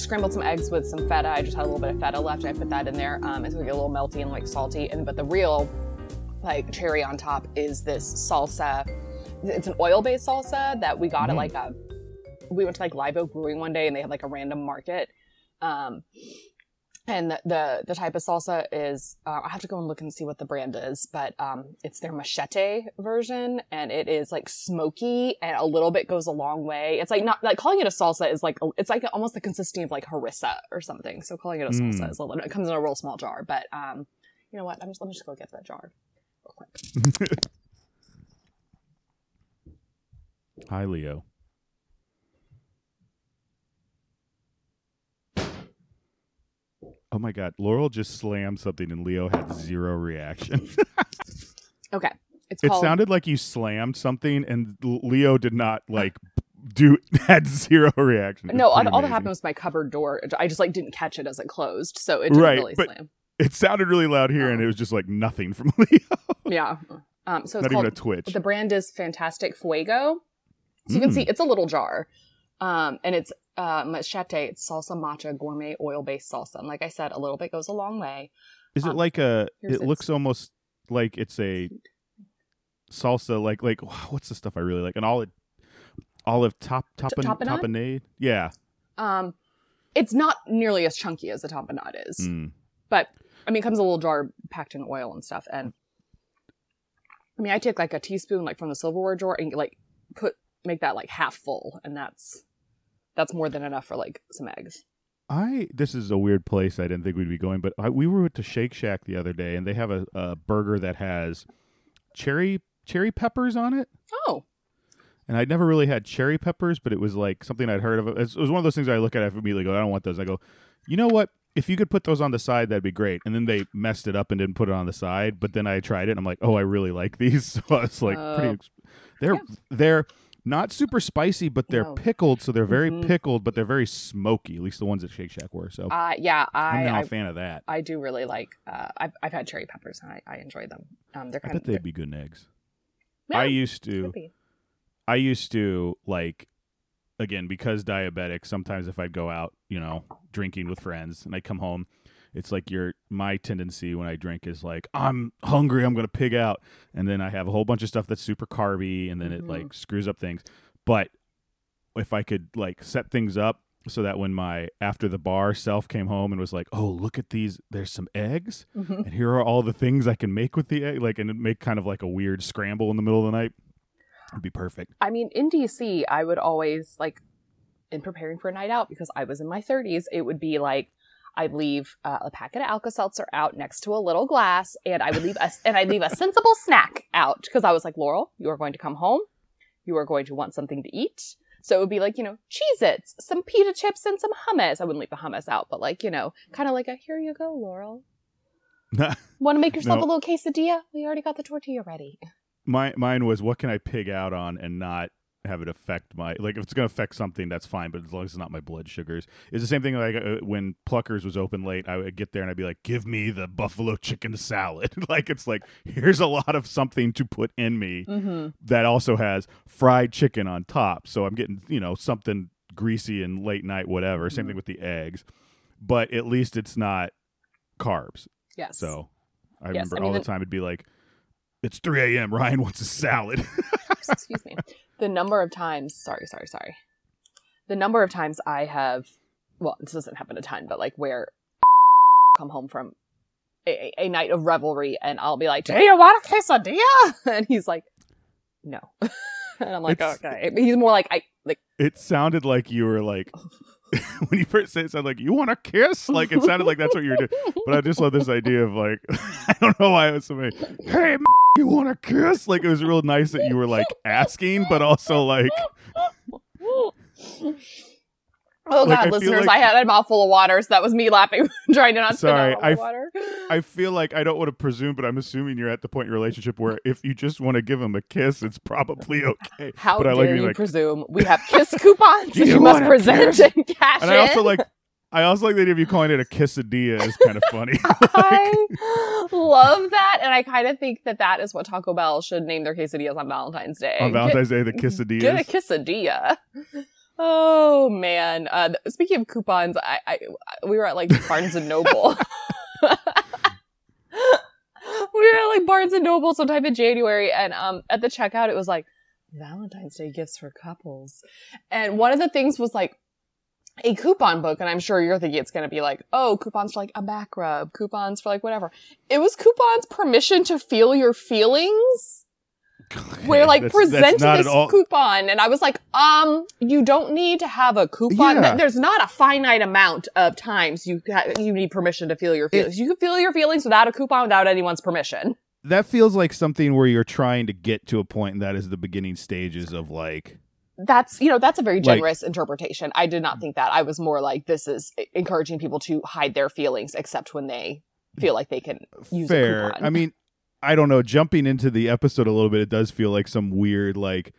just scrambled some eggs with some feta. I just had a little bit of feta left. and I put that in there. Um, it's gonna get a little melty and like salty. And but the real like cherry on top is this salsa. It's an oil-based salsa that we got at Mm. like a. We went to like Live Oak Brewing one day and they had like a random market. Um, and the, the the type of salsa is uh, I have to go and look and see what the brand is, but um, it's their machete version, and it is like smoky, and a little bit goes a long way. It's like not like calling it a salsa is like it's like almost the consistency of like harissa or something. So calling it a salsa Mm. is a little. It comes in a real small jar, but um, you know what? I'm just let me just go get that jar real quick. Hi, Leo. Oh my God, Laurel just slammed something and Leo had zero reaction. Okay, it's it called. sounded like you slammed something and Leo did not like do had zero reaction. No, all, that happened was my cupboard door. I just like didn't catch it as it closed, so it didn't Right, really but- slam. It sounded really loud here, and it was just like nothing from Leo. Yeah. Um, so it's Not called even a twitch. The brand is Fantastic Fuego. So you can Mm. see it's a little jar. Um, and it's uh, machete, it's salsa macha gourmet oil based salsa. And like I said, a little bit goes a long way. Is it um, like a? It looks its- almost like it's a salsa. Like like what's the stuff I really like? An olive olive top topin, tapenade? tapenade. Yeah. Um, it's not nearly as chunky as a tamponade is, Mm. but I mean, it comes a little jar packed in oil and stuff. And I mean, I take like a teaspoon, like from the silverware drawer, and like put make that like half full, and that's that's more than enough for like some eggs. I this is a weird place. I didn't think we'd be going, but I, we were at the Shake Shack the other day, and they have a, a burger that has cherry cherry peppers on it. Oh, And I'd never really had cherry peppers, but it was like something I'd heard of. It was one of those things I look at. I immediately go, I don't want those. I go, you know what? If you could put those on the side, that'd be great. And then they messed it up and didn't put it on the side. But then I tried it, and I'm like, oh, I really like these. So I was like, Oh. pretty. ex- They're Yeah. they're not super spicy, but they're No. pickled, so they're very Mhm. pickled, but they're very smoky. At least the ones at Shake Shack were. So uh, yeah, I, I'm not I a fan of that. I do really like. Uh, I've I've had cherry peppers and I, I enjoy them. Um, they're kind I bet of, they'd be good in eggs. Yeah, I used to. I used to like again because diabetic sometimes if I'd go out, you know, drinking with friends and I come home, it's like your my tendency when I drink is like I'm hungry, I'm going to pig out and then I have a whole bunch of stuff that's super carby and then it Mhm. like screws up things. But if I could like set things up so that when my after the bar self came home and was like, "Oh, look at these. There's some eggs." Mhm. and here are all the things I can make with the egg, like, and make kind of like a weird scramble in the middle of the night. It'd be perfect. I mean, in DC, I would always like in preparing for a night out because I was in my 30s. It would be like I'd leave uh, a packet of Alka Seltzer out next to a little glass, and I would leave a and I'd leave a sensible snack out because I was like, Laurel, you are going to come home. You are going to want something to eat. So it would be like, you know, Cheez Its, some pita chips, and some hummus. I wouldn't leave the hummus out, but like, you know, kind of like a here you go, Laurel. Want to make yourself No. a little quesadilla? We already got the tortilla ready. My mine was what can I pig out on and not have it affect my like if it's gonna affect something that's fine, but as long as it's not my blood sugars. It's the same thing like uh, when Pluckers was open late. I would get there and I'd be like, "Give me the buffalo chicken salad." like it's like here's a lot of something to put in me Mm-hmm. that also has fried chicken on top. So I'm getting, you know, something greasy and late night, whatever. Same Mhm. thing with the eggs. But at least it's not carbs. Yes. So I Yes, remember I mean, all the the- time it'd be like, it's 3 a.m. Ryan wants a salad. excuse me the number of times sorry sorry sorry. The number of times i have well this doesn't happen a ton but like where come home from a, a night of revelry and i'll be like do you want a quesadilla and he's like no. And i'm like It's- okay. He's more like i like it sounded like you were like, when you first said it, it sounded like, you want a kiss? Like it sounded like that's what you were doing. But I just love this idea of like, I don't know why it was so many, hey, m- you want to kiss? Like it was real nice that you were like asking, but also like, Oh Like, I God, listeners! like- I had a mouthful of water, so that was me laughing, trying to not spit out I water. I feel like I don't want to presume, but I'm assuming you're at the point in your relationship where if you just want to give him a kiss, it's probably okay. How but I dare like being you like- presume we have kiss coupons you you must present kiss? and cash And I also like, I also like the idea of you calling it a quesadilla is kind of funny. I love that, and I kind of think that that is what Taco Bell should name their quesadillas on Valentine's Day. On Get- Valentine's Day, the Get a quesadilla. Oh man! Uh, speaking of coupons, I, I we were at like Barnes and Noble. we were at like Barnes and Noble sometime in January, and um, at the checkout, it was like Valentine's Day gifts for couples, and one of the things was like a coupon book, and I'm sure you're thinking it's going to be like, oh, coupons for like a back rub, coupons for like whatever. It was coupons permission to feel your feelings. Where like That's- present that's this coupon, and I was like, um, you don't need to have a coupon. Yeah. There's not a finite amount of times you ha- you need permission to feel your feelings. you can feel your feelings without a coupon, without anyone's permission. That feels like something where you're trying to get to a point, and that is the beginning stages of like. That's you know that's a very Like- generous interpretation. I did not think that. I was more like this is encouraging people to hide their feelings, except when they feel like they can use a fair. I mean, I don't know. Jumping into the episode a little bit, it does feel like some weird, like,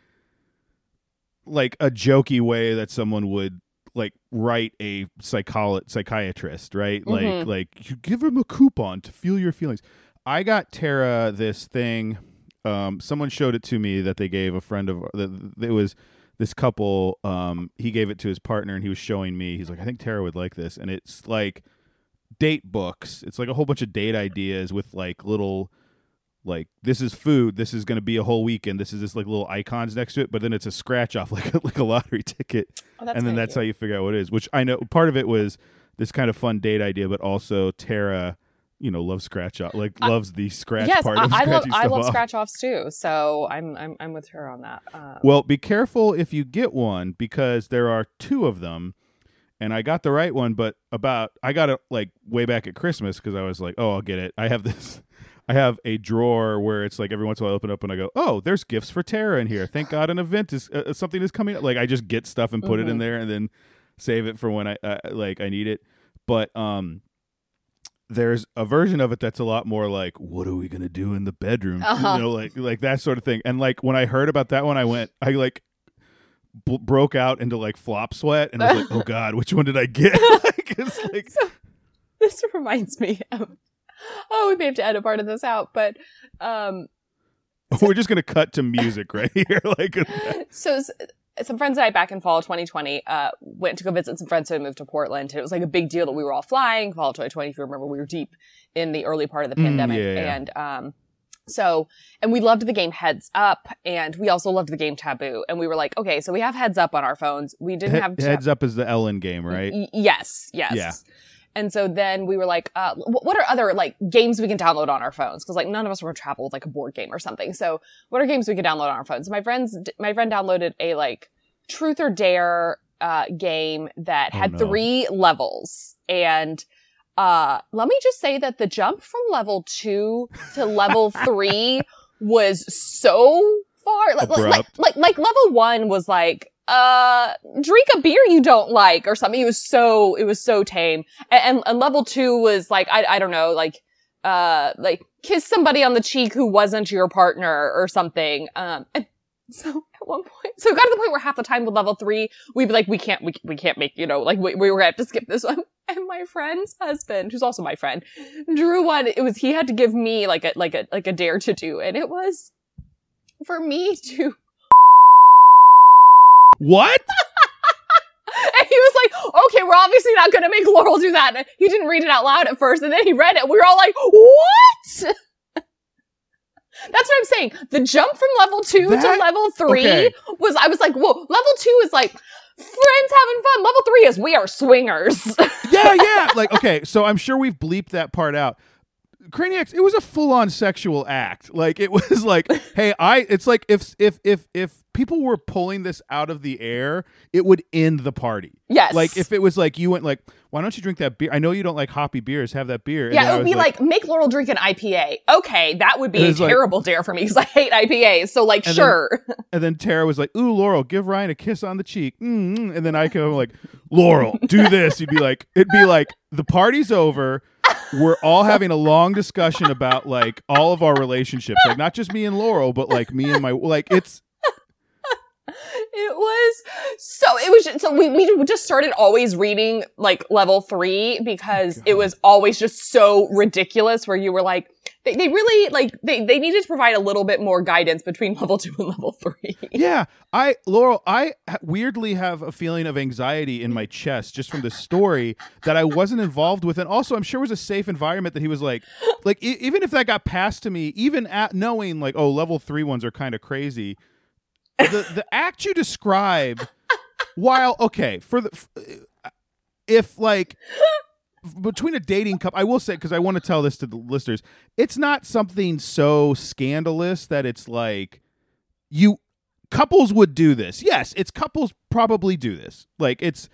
like a jokey way that someone would like write a psycholo- psychiatrist, right? Like, Mhm. like you give him a coupon to feel your feelings. I got Tara this thing. Um, someone showed it to me that they gave a friend of that it was this couple. Um, he gave it to his partner, and he was showing me. He's like, I think Tara would like this, and it's like date books. It's like a whole bunch of date ideas with like little like this is food, this is going to be a whole weekend. This is just like little icons next to it, but then it's a scratch off like a, like a lottery ticket. Oh, and then that's how you figure out what it is, which I know part of it was this kind of fun date idea, but also Tara, you know, loves scratch off, like I- loves the scratch yes, part I, of I love I love off. scratch offs too. So I'm I'm I'm with her on that. Uh, Well, be careful if you get one because there are two of them. And I got the right one, but about I got it like way back at Christmas because I was like, oh, I'll get it. I have this, I have a drawer where it's like every once in a while I open up and I go, oh, there's gifts for Tara in here. Thank God an event is uh, something is coming. up. Like I just get stuff and put it in Mhm. there and then save it for when I uh, like I need it. But um, there's a version of it that's a lot more like, what are we gonna do in the bedroom? Uh-huh. You know, like like that sort of thing. And like when I heard about that one, I went, I like b- broke out into like flop sweat, and I was like, oh god, which one did I get? like, it's like so, this reminds me of. Oh, we may have to edit part of this out, but um, we're just gonna cut to music right here. like so some friends and I back in fall 2020 uh, went to go visit some friends who had moved to Portland. And it was like a big deal that we were all flying. Fall 2020, if you remember, we were deep in the early part of the Mm, pandemic, yeah, and um, so and we loved the game Heads Up, and we also loved the game Taboo. And we were like, okay, so we have Heads Up on our phones. We didn't have heads up is the Ellen game, right? Y- yes, yes. Yeah. And so then we were like, uh, what are other like games we can download on our phones? Because like none of us were gonna travel with like a board game or something. So what are games we can download on our phones? My friends, my friend downloaded a like truth or dare uh, game that Oh, had no. three levels, and uh, let me just say that the jump from level two to level three was so far. Like, like, like, like level one was like, uh, drink a beer you don't like or something. It was so, it was so tame. And, and, and level two was like, I, I don't know, like, uh, like kiss somebody on the cheek who wasn't your partner or something. Um, and so at one point, so it got to the point where half the time with level three, we'd be like, we can't, we, we can't make, you know, like we, we were gonna have to skip this one. And my friend's husband, who's also my friend, drew one. It was, he had to give me like a, like a, like a dare to do. And it was for me to What? And he was like, okay, we're obviously not going to make Laurel do that. And he didn't read it out loud at first, and then he read it. We were all like, what? That's what I'm saying. The jump from level two That- to level three okay. was, I was like, whoa, level two is like, friends having fun. Level three is, we are swingers. yeah, yeah. Like, okay, so I'm sure we've bleeped that part out. Craniacs, it was a full on sexual act. Like it was like, hey, I it's like if if if if people were pulling this out of the air, it would end the party. yes. Like if it was like you went like, why don't you drink that beer? I know you don't like hoppy beers, have that beer. And yeah, it would be like, make Laurel drink an IPA. Okay, that would be a was like- terrible dare for me because I hate IPAs. So, like, And then- sure. and then Tara was like, ooh, Laurel, give Ryan a kiss on the cheek. mm And then I come like, Laurel, do this. You'd be like, it'd be like, the party's over. We're all having a long discussion about like all of our relationships, like not just me and Laurel, but like me and my like it's It was so it was just, so we we just started always reading like level 3 because Oh, it was always just so ridiculous where you were like they, they really like they they needed to provide a little bit more guidance between level 2 and level 3. Yeah, I Laurel, I weirdly have a feeling of anxiety in my chest just from this story that I wasn't involved with, and also I'm sure it was a safe environment that he was like, like e- even if that got passed to me, even at knowing like, oh, level three ones are kind of crazy. The the act you describe, while okay for the uh, if like between a dating couple, I will say because I want to tell this to the listeners, it's not something so scandalous that it's like you couples would do this. Yes, it's couples probably do this. Like it's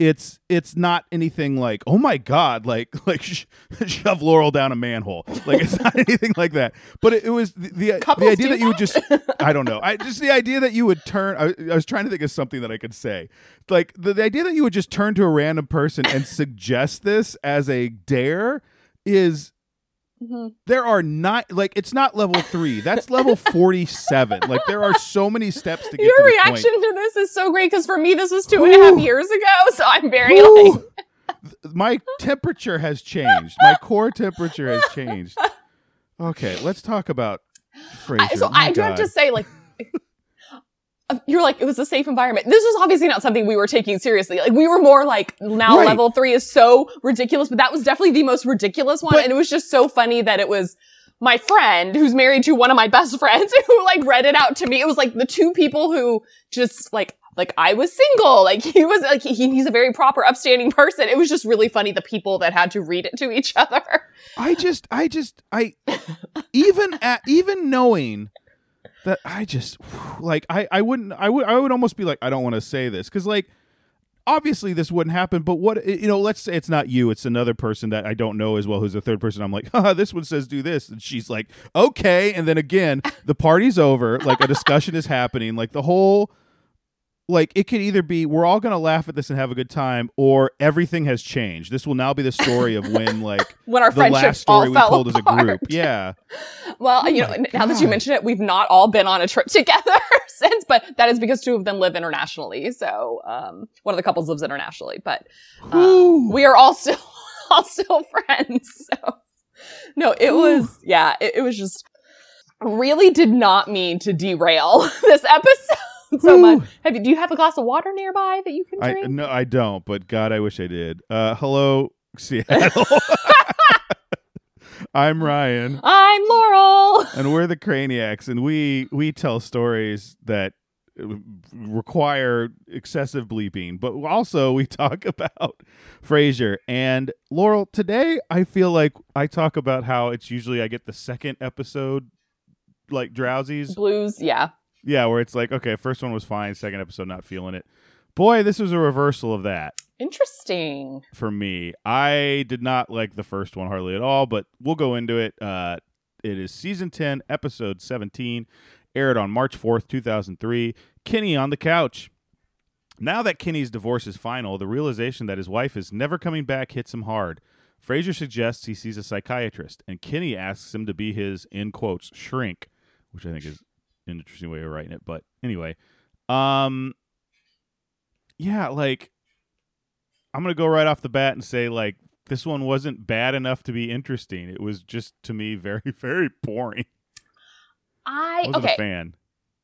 it's it's not anything like oh my god like like sh- shove Laurel down a manhole. Like it's not anything like that. But it, it was the the, the idea that you would just I don't know. I just the idea that you would turn I, I was trying to think of something that I could say. Like the, the idea that you would just turn to a random person and suggest this as a dare is Mhm. there are not like it's not level three. That's level forty seven. Like there are so many steps to get Your to reaction point. to this is so great because for me this was two and a half years ago, so I'm very Whew. like my temperature has changed. My core temperature has changed. Okay, let's talk about Frasier. I, so My I do have to say, like, Uh, you're like, it was a safe environment. This was obviously not something we were taking seriously. Like, we were more like, now Right. level three is so ridiculous, but that was definitely the most ridiculous one. But- and it was just so funny that it was my friend who's married to one of my best friends who like read it out to me. It was like the two people who just like, like I was single. Like he was like, he, he's a very proper, upstanding person. It was just really funny the people that had to read it to each other. I just, I just, I even at even knowing that I just like I, I wouldn't, I would, I would almost be like, I don't want to say this because like obviously this wouldn't happen. But what you know, let's say it's not you, it's another person that I don't know as well who's a third person. I'm like, haha, this one says do this, and she's like, okay, and then again, the party's over, like a discussion is happening, like the whole. Like it could either be we're all gonna laugh at this and have a good time, or everything has changed. This will now be the story of when like When our the friendship last story all we fell told as a group. Yeah. Well, Oh you know, my now that you mention it, we've not all been on a trip together since, but that is because two of them live internationally. So, um, one of the couples lives internationally, but Whew. we are all still, all still friends. So, no, it Whew. was, yeah, it, it was just really did not mean to derail this episode so much. Have you, do you have a glass of water nearby that you can I drink? no, I don't. But God, I wish I did. Uh, hello, Seattle. I'm Ryan, I'm Laurel. and we're the Craniacs, and we we tell stories that uh, require excessive bleeping, but also we talk about Frasier and Laurel. Today, I feel like I talk about how it's usually I get the second episode like drowsies. Blues, yeah. Yeah, where it's like, okay, first one was fine, second episode not feeling it. Boy, this was a reversal of that Interesting. for me. I did not like the first one hardly at all, but we'll go into it. Uh, it is season 10, episode 17, aired on March 4th, 2003. Kenny on the couch. Now that Kenny's divorce is final, the realization that his wife is never coming back hits him hard. Frasier suggests he sees a psychiatrist, and Kenny asks him to be his, in quotes, shrink, which I think is an interesting way of writing it. But anyway, um, yeah, like I'm gonna go right off the bat and say like this one wasn't bad enough to be interesting. It was just to me very very boring. I, I wasn't okay. a fan.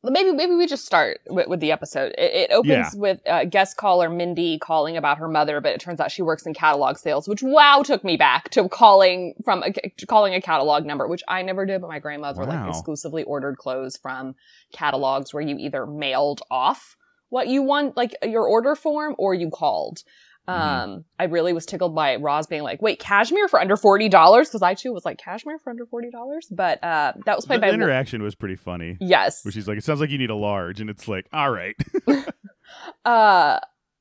Maybe maybe we just start with, with the episode. It, it opens Yeah. with uh, guest caller Mindy calling about her mother, but it turns out she works in catalog sales, which wow took me back to calling from a, calling a catalog number, which I never did, but my grandmother like exclusively ordered clothes from catalogs where you either mailed off what you want, like your order form, or you called. Mhm. Um, I really was tickled by Roz being like, "Wait, cashmere for under forty dollars?" Because I too was like, "Cashmere for under forty dollars?" But uh, that was The played by the interaction was pretty funny. yes, Where she's like, "It sounds like you need a large," and it's like, "All right." Uh,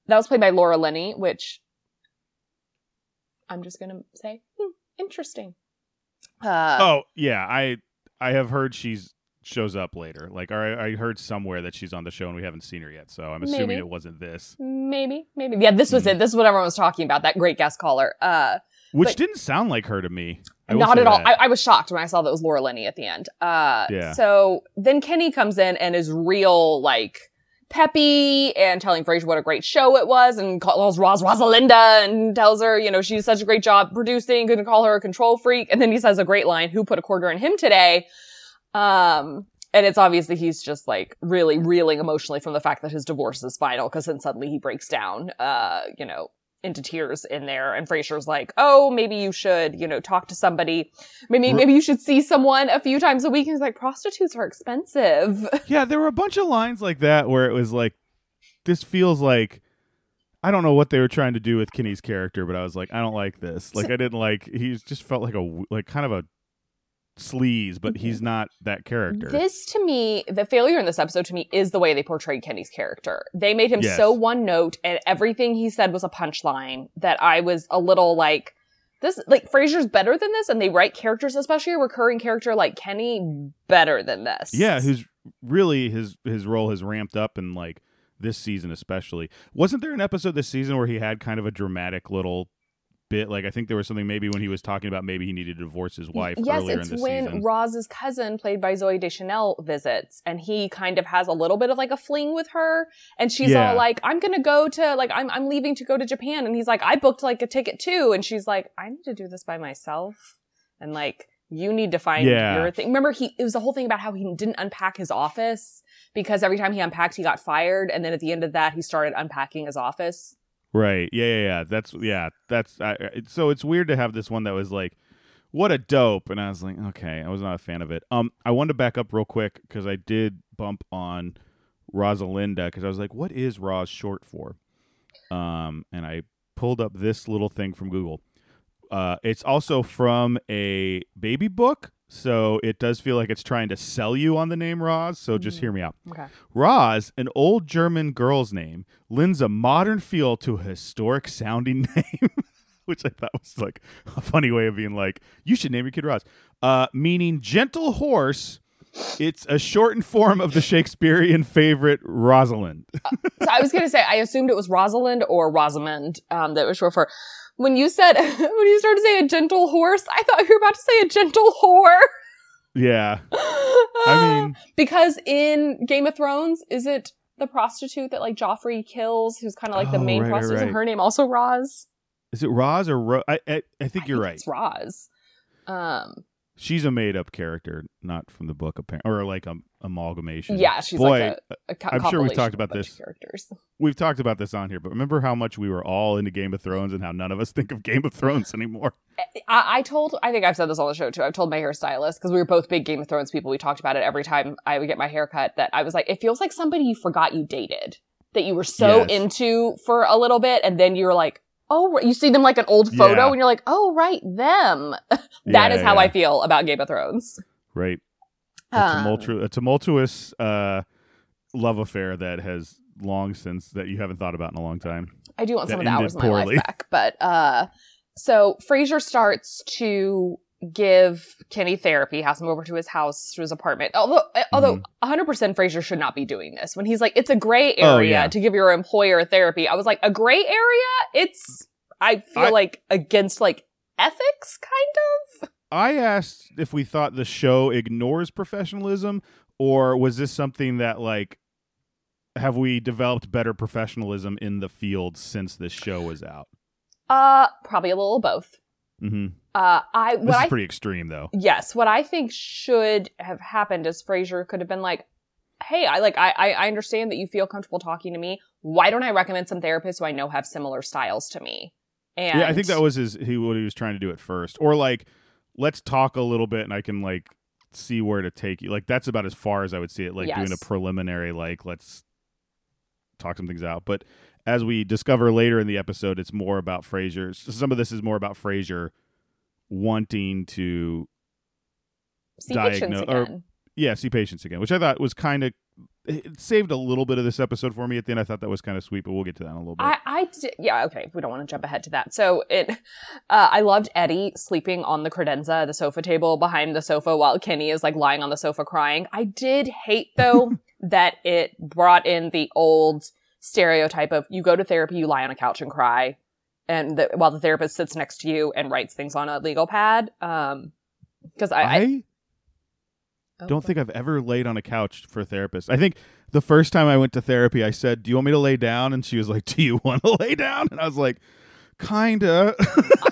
that was played by Laura Linney, which I'm just gonna say, hmm, interesting. Uh, oh yeah, I I have heard she's shows up later. Like I, I heard somewhere that she's on the show and we haven't seen her yet. So I'm assuming Maybe. it wasn't this, maybe, maybe. Yeah, this was Hmm. it. This is what everyone was talking about. That great guest caller. Uh, which But- didn't sound like her to me. Not at all. I, I was shocked when I saw that it was Laura Linney at the end. Uh, Yeah. So then Kenny comes in and is real like peppy and telling Frasier what a great show it was and calls Roz Rosalinda and tells her, you know, she's such a great job producing, gonna call her a control freak. And then he says a great line, who put a quarter in him today? Um, and it's obviously he's just like really reeling emotionally from the fact that his divorce is final because then suddenly he breaks down, uh, you know, into tears in there. And Frasier's like, oh, maybe you should, you know, talk to somebody. Maybe, maybe you should see someone a few times a week. And he's like, prostitutes are expensive. Yeah, there were a bunch of lines like that where it was like, this feels like, I don't know what they were trying to do with Kenny's character, but I was like, I don't like this. Like, I didn't like, he just felt like a, like kind of a sleaze, but he's mm-hmm. not that character. This to me, the failure in this episode to me is the way they portrayed Kenny's character. They made him Yes. so one note and everything he said was a punchline that I was a little like, this, like, Frasier's better than this, and they write characters, especially a recurring character like Kenny, better than this. Yeah, who's really his his role has ramped up in like this season especially. Wasn't there an episode this season where he had kind of a dramatic little bit? Like I think there was something maybe when he was talking about maybe he needed to divorce his wife Yes, earlier it's in the when season. Roz's cousin, played by Zooey Deschanel, visits, and he kind of has a little bit of like a fling with her, and she's Yeah. all like, "I'm gonna go to like I'm I'm leaving to go to Japan," and he's like, "I booked like a ticket too," and she's like, "I need to do this by myself," and like you need to find Yeah. your thing. Remember, he it was the whole thing about how he didn't unpack his office because every time he unpacked, he got fired, and then at the end of that, he started unpacking his office. Right. Yeah, yeah, yeah. That's yeah, that's I, so it's weird to have this one that was like what a dope and I was like, okay, I was not a fan of it. Um I wanted to back up real quick cuz I did bump on Rosalinda cuz I was like, what is Roz short for? Um and I pulled up this little thing from Google. Uh it's also from a baby book, so it does feel like it's trying to sell you on the name Roz, so just hear me out. Okay. Roz, an old German girl's name, lends a modern feel to a historic sounding name, which I thought was like a funny way of being like, you should name your kid Roz. Uh, meaning gentle horse. It's a shortened form of the Shakespearean favorite Rosalind. So I was gonna say I assumed it was Rosalind or Rosamond um, that was short for. When you said when you started to say a gentle horse, I thought you were about to say a gentle whore. yeah. I mean, because in Game of Thrones, is it the prostitute that like Joffrey kills, who's kind of like the Oh, main right, prostitute? Right. her name also Roz? is it Roz or Ro- I, I, I think you're right. It's Roz. Um, She's a made up character, not from the book, apparently, or like a amalgamation. yeah, she's Boy, like a, a co- I'm sure we've talked about this. characters. we've talked about this on here, but remember how much we were all into Game of Thrones and how none of us think of Game of Thrones anymore. I, I told, I think I've said this on the show too. I've told my hairstylist because we were both big Game of Thrones people. We talked about it every time I would get my hair cut. That I was like, it feels like somebody you forgot you dated that you were so Yes. into for a little bit, and then you were like, oh, right- you see them like an old photo, Yeah. and you're like, oh, right, them. That is Yeah, how yeah. I feel about Game of Thrones. Right. A, Um, a tumultuous uh, love affair that has long since that you haven't thought about in a long time. I do want that some of the hours of my poorly. life back, but uh, so Frasier starts to give Kenny therapy, has him over to his house, to his apartment. Although, uh, although 100% Frasier should not be doing this. When he's like, it's a gray area Oh, yeah. to give your employer therapy. I was like, a gray area? It's, I feel I- like against like ethics, kind of. I asked if we thought the show ignores professionalism, or was this something that like have we developed better professionalism in the field since this show was out? Uh, probably a little of both. Hmm Uh, I This what is I pretty extreme, though. yes, what I think should have happened is Frasier could have been like, "Hey, I like I I I understand that you feel comfortable talking to me. Why don't I recommend some therapists who I know have similar styles to me?" And Yeah, I think that was his he what he was trying to do at first. Or like, let's talk a little bit and I can like see where to take you. Like that's about as far as I would see it. Like doing a preliminary, like let's talk some things out. But as we discover later in the episode, it's more about Frasier. Some of this is more about Frasier wanting to see patients diagnose- or- yeah see patients again, which I thought was kind of it saved a little bit of this episode for me at the end. I thought that was kind of sweet, but we'll get to that in a little bit. I, I di- yeah, okay. We don't want to jump ahead to that. So it, uh, I loved Eddie sleeping on the credenza, the sofa table behind the sofa while Kenny is like lying on the sofa crying. I did hate though that it brought in the old stereotype of you go to therapy, you lie on a couch and cry, and the, while the therapist sits next to you and writes things on a legal pad. Um, because I, I, I don't think I've ever laid on a couch for a therapist. I think the first time I went to therapy, I said, "Do you want me to lay down?" And she was like, "Do you want to lay down?" And I was like, "Kinda."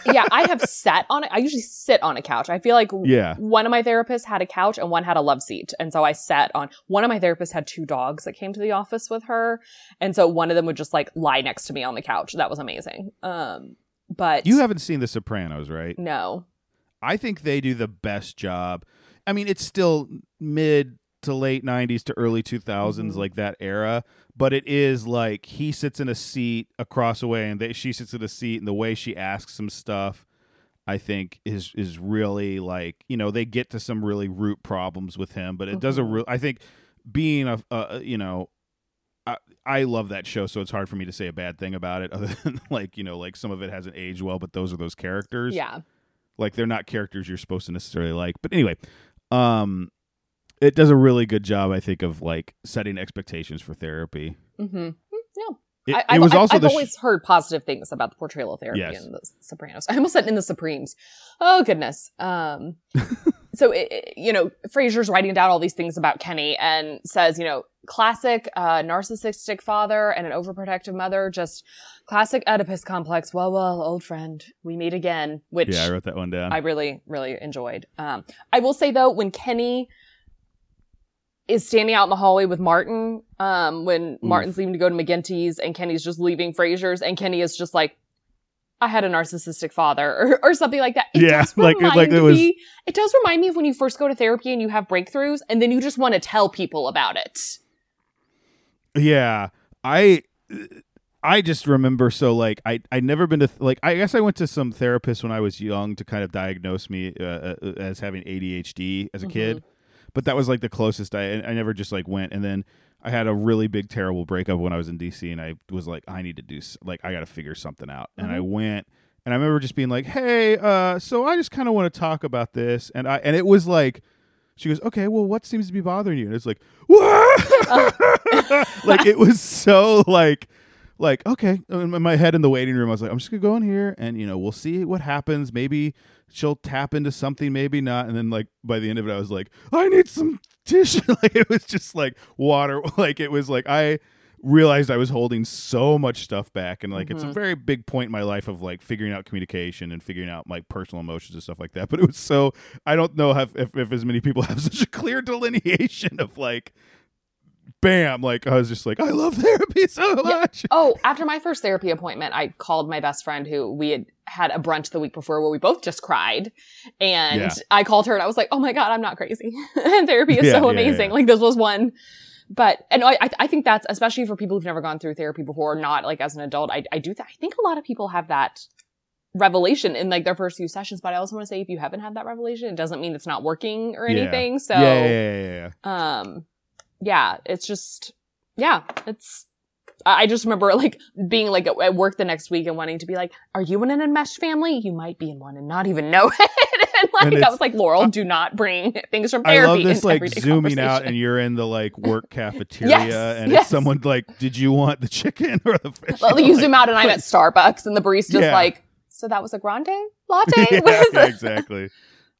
yeah, I have sat on it. I usually sit on a couch. I feel like yeah. one of my therapists had a couch and one had a love seat. And so I sat on one of my therapists had two dogs that came to the office with her. And so one of them would just like lie next to me on the couch. That was amazing. Um but You haven't seen The Sopranos, right? no. I think they do the best job. I mean, it's still mid to late 90s to early 2000s Mhm. like that era, but it is like he sits in a seat across the way and they, she sits in a seat and the way she asks some stuff I think is is really like, you know, they get to some really root problems with him, but it does a Mhm. real I think being a, a you know I, I love that show, so it's hard for me to say a bad thing about it, other than like you know, like some of it hasn't aged well, but those are those characters Yeah. like they're not characters you're supposed to necessarily like but anyway um it does a really good job i think of like setting expectations for therapy Mm-hmm. it, I, it I've, was I've- also I've sh- always heard positive things about the portrayal of therapy Yes. in the Sopranos. I almost said in the Supremes. Oh goodness. Um, so it, you know, Frasier's writing down all these things about Kenny and says, you know, classic uh, narcissistic father and an overprotective mother, just classic Oedipus complex. Well, well, old friend, we meet again. Which yeah i wrote that one down I really, really enjoyed. Um, I will say though, when Kenny is standing out in the hallway with Martin, um, when Martin's leaving to go to McGinty's and Kenny's just leaving Frasier's, and Kenny is just like, "I had a narcissistic father," or, or something like that. It Yeah, like- like it was- me. It does remind me of when you first go to therapy and you have breakthroughs, and then you just want to tell people about it. yeah i i just remember so like i i never been to th- like i guess i went to some therapist when i was young to kind of diagnose me uh, uh, as having adhd as a kid but that was like the closest i i never just like went. And then i had a really big terrible breakup when i was in dc and i was like i need to do like i gotta figure something out. And i went and i remember just being like hey uh so i just kind of want to talk about this. And i and it was like she goes okay well what seems to be bothering you? And it's like like it was so like like okay. In my- head in the waiting room i was like i'm just gonna go in here and you know we'll see what happens. Maybe she'll tap into something maybe not. And then like by the end of it i was like i need some tissue. Like it was just like water like it was like i realized i was holding so much stuff back and like it's a Mhm. very big point in my life of like figuring out communication and figuring out like personal emotions and stuff like that. But it was so i don't know if, if, if as many people have such a clear delineation of like bam like i was just like i love therapy so much Oh, after my first therapy appointment, I called my best friend who we had had a brunch the week before where we both just cried. And Yeah. I called her and I was like, oh my God, I'm not crazy. and therapy is Yeah, so amazing. Like this was one. But, and I, I- think that's, especially for people who've never gone through therapy before, not like as an adult, I, I do that. I think a lot of people have that revelation in like their first few sessions. But I also want to say if you haven't had that revelation, it doesn't mean it's not working or anything. So, yeah, yeah, yeah, yeah, yeah. um yeah it's just yeah it's i just remember like being like at- work the next week and wanting to be like are you in an enmeshed family you might be in one and not even know it and like And i was like laurel do not bring things from therapy. I love this like zooming out and you're in the like work cafeteria Yes, and yes. it's someone like, did you want the chicken or the fish? well, you like- zoom out and i'm at starbucks and the barista's Yeah. like so that was a grande latte yeah, yeah, exactly.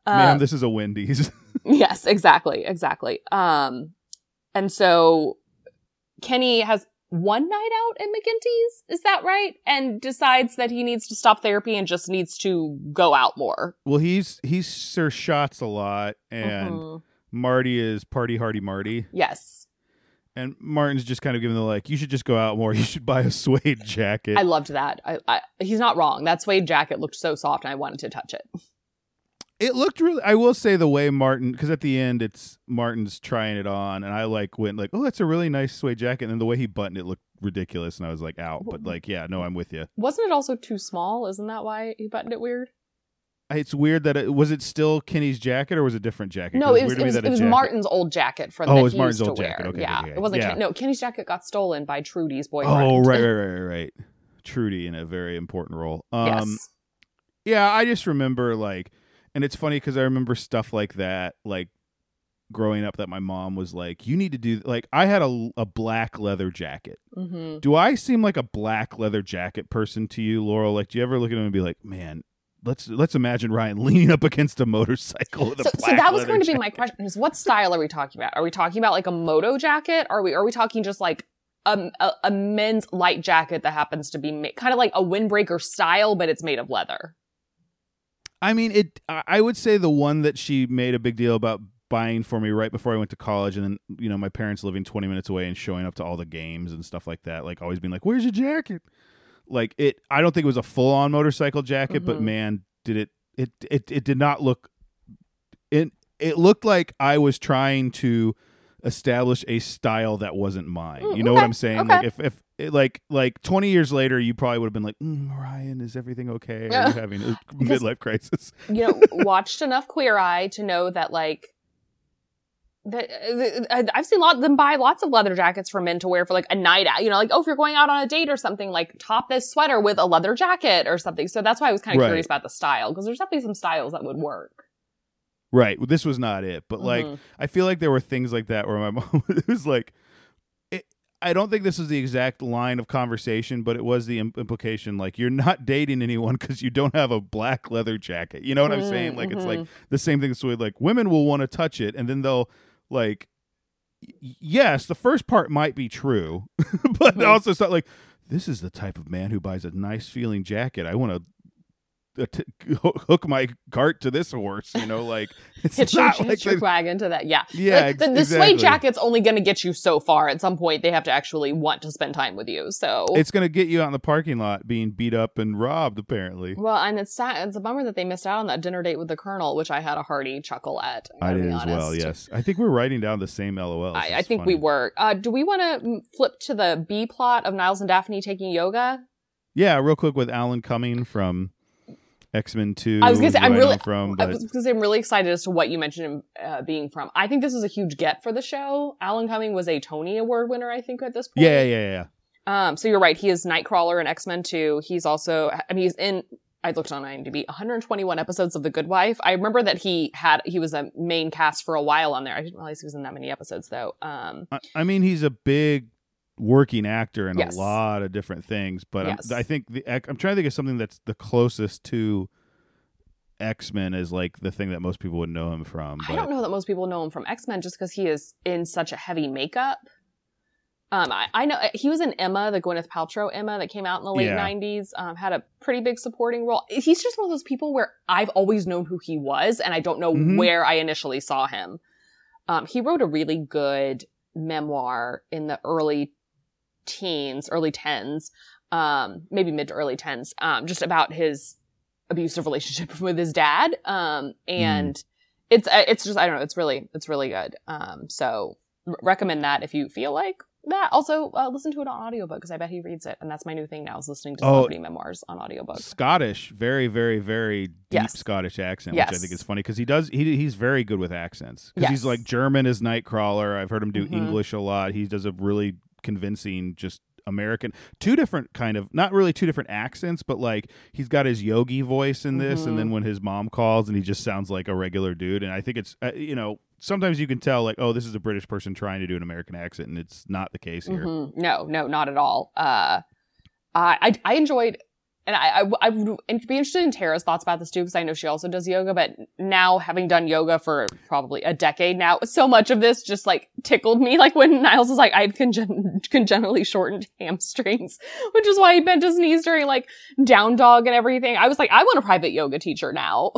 Uh, Ma'am, this is a Wendy's. Yes, exactly, exactly. Um, and so Kenny has one night out at McGinty's, is that right? And decides that he needs to stop therapy and just needs to go out more. well, he's he's Sir Shots a lot, and Mhm. Marty is Party Hardy Marty, yes, and Martin's just kind of giving the like, you should just go out more. You should buy a suede jacket. I loved that. I, I, he's not wrong. That suede jacket looked so soft, and I wanted to touch it. It looked really i will say the way martin because at the end it's martin's trying it on and i like went like oh that's a really nice suede jacket and then the way he buttoned it looked ridiculous and i was like out but like yeah no i'm with you Wasn't it also too small? Isn't that why he buttoned it weird? it's weird that it was it still kenny's jacket or was it a different jacket? No, it was, it was, it was Martin's old jacket for the Oh, that it was Martin's old jacket. Okay, yeah, okay, okay. it wasn't. Yeah. Ken- no, Kenny's jacket got stolen by Trudy's boyfriend. oh right right right right right trudy in a very important role um yes. yeah i just remember like and it's funny because i remember stuff like that like growing up that my mom was like you need to do like i had a, a black leather jacket hmm Do I seem like a black leather jacket person to you, Laurel? Like, do you ever look at him and be like, man, let's let's imagine Ryan leaning up against a motorcycle with a So, so that was going to be my question: is what style are we talking about? Are we talking about like a moto jacket? Are we are we talking just like a, a, a men's light jacket that happens to be ma- kind of like a windbreaker style, but it's made of leather? I mean, it. I would say the one that she made a big deal about buying for me right before I went to college, and then you know my parents living twenty minutes away and showing up to all the games and stuff like that. Like always being like, "Where's your jacket?" Like it. I don't think it was a full on motorcycle jacket, but Mhm. man, did it. It it it did not look. It it looked like I was trying to establish a style that wasn't mine. Mm, you know what I'm saying? okay. Like if if it, like like 20 years later, you probably would have been like, mm, Ryan, is everything okay? Are you having a midlife crisis? You know, watched enough Queer Eye to know that like. That, uh, I've seen a lot of them buy lots of leather jackets for men to wear for like a night out. You know, like oh, if you're going out on a date or something, like top this sweater with a leather jacket or something. So that's why I was kind of Right. curious about the style because there's definitely some styles that would work. Right. Well, this was not it, but like Mhm. I feel like there were things like that where my mom was like, I don't think this is the exact line of conversation, but it was the implication like you're not dating anyone because you don't have a black leather jacket. You know what I'm saying? Like it's like Mhm. the same thing. So like women will want to touch it, and then they'll like, yes, the first part might be true, but Mhm. also it's not like this is the type of man who buys a nice feeling jacket. I want to. Hook my cart to this horse, you know, like it's hitch your, not like hitch your wagon to that. Yeah. yeah, Like, the, the exactly. suede jacket's only going to get you so far. At some point, they have to actually want to spend time with you. So, It's gonna get you out in the parking lot being beat up and robbed. Apparently, well, and it's sad. It's a bummer that they missed out on that dinner date with the colonel, which I had a hearty chuckle at. I did as well. Yes, I think we're writing down the same LOLs. I, I think we were. Uh, do we want to flip to the B plot of Niles and Daphne taking yoga? Yeah, real quick with Alan coming from X Men Two. I was gonna say, I'm really- from, I but was because I'm really excited as to what you mentioned him uh, being from. I think this is a huge get for the show. Alan Cumming was a Tony Award winner, I think, at this point. yeah, yeah, yeah, yeah. Um, so you're right. He is Nightcrawler in X Men 2. He's also, I mean, he's in. I looked on IMDb, 121 episodes of The Good Wife. I remember that he had he was a main cast for a while on there. I didn't realize he was in that many episodes though. Um, I, I mean, he's a big working actor in Yes. a lot of different things, but Yes. I'm, think the I'm trying to think of something that's the closest to X Men is like the thing that most people would know him from. But I don't know that most people know him from X Men just because he is in such a heavy makeup. Um, I, I know he was in Emma, the Gwyneth Paltrow Emma that came out in the late Yeah. '90s. Um, had a pretty big supporting role. He's just one of those people where I've always known who he was, and I don't know Mhm. where I initially saw him. Um, he wrote a really good memoir in the early teens, early tens, um, maybe mid to early tens, um, just about his abusive relationship with his dad. Um, and it's uh, it's just I don't know, it's really it's really good. Um, so r- recommend that if you feel like that. Also, uh, listen to it on audiobook because I bet he reads it, and that's my new thing now is listening to Oh. memoirs on audiobook. Scottish, very, very, very deep Yes. Scottish accent, which I think is funny because he does he he's very good with accents because he's like German as Nightcrawler. I've heard him do Mhm. English a lot. He does a really convincing just American two different kind of not really two different accents, but like he's got his yogi voice in this, and then Mm-hmm. when his mom calls and he just sounds like a regular dude. And I think it's uh, you know sometimes you can tell like oh this is a British person trying to do an American accent, and it's not the case here. Mhm. No, no, not at all. Uh, I, I I enjoyed, and I, I I would be interested in Tara's thoughts about this too because I know she also does yoga. But now, having done yoga for probably a decade now, so much of this just like tickled me. Like when Niles was like, I have congen- congenitally shortened hamstrings, which is why he bent his knees during like down dog and everything. I was like, I want a private yoga teacher now.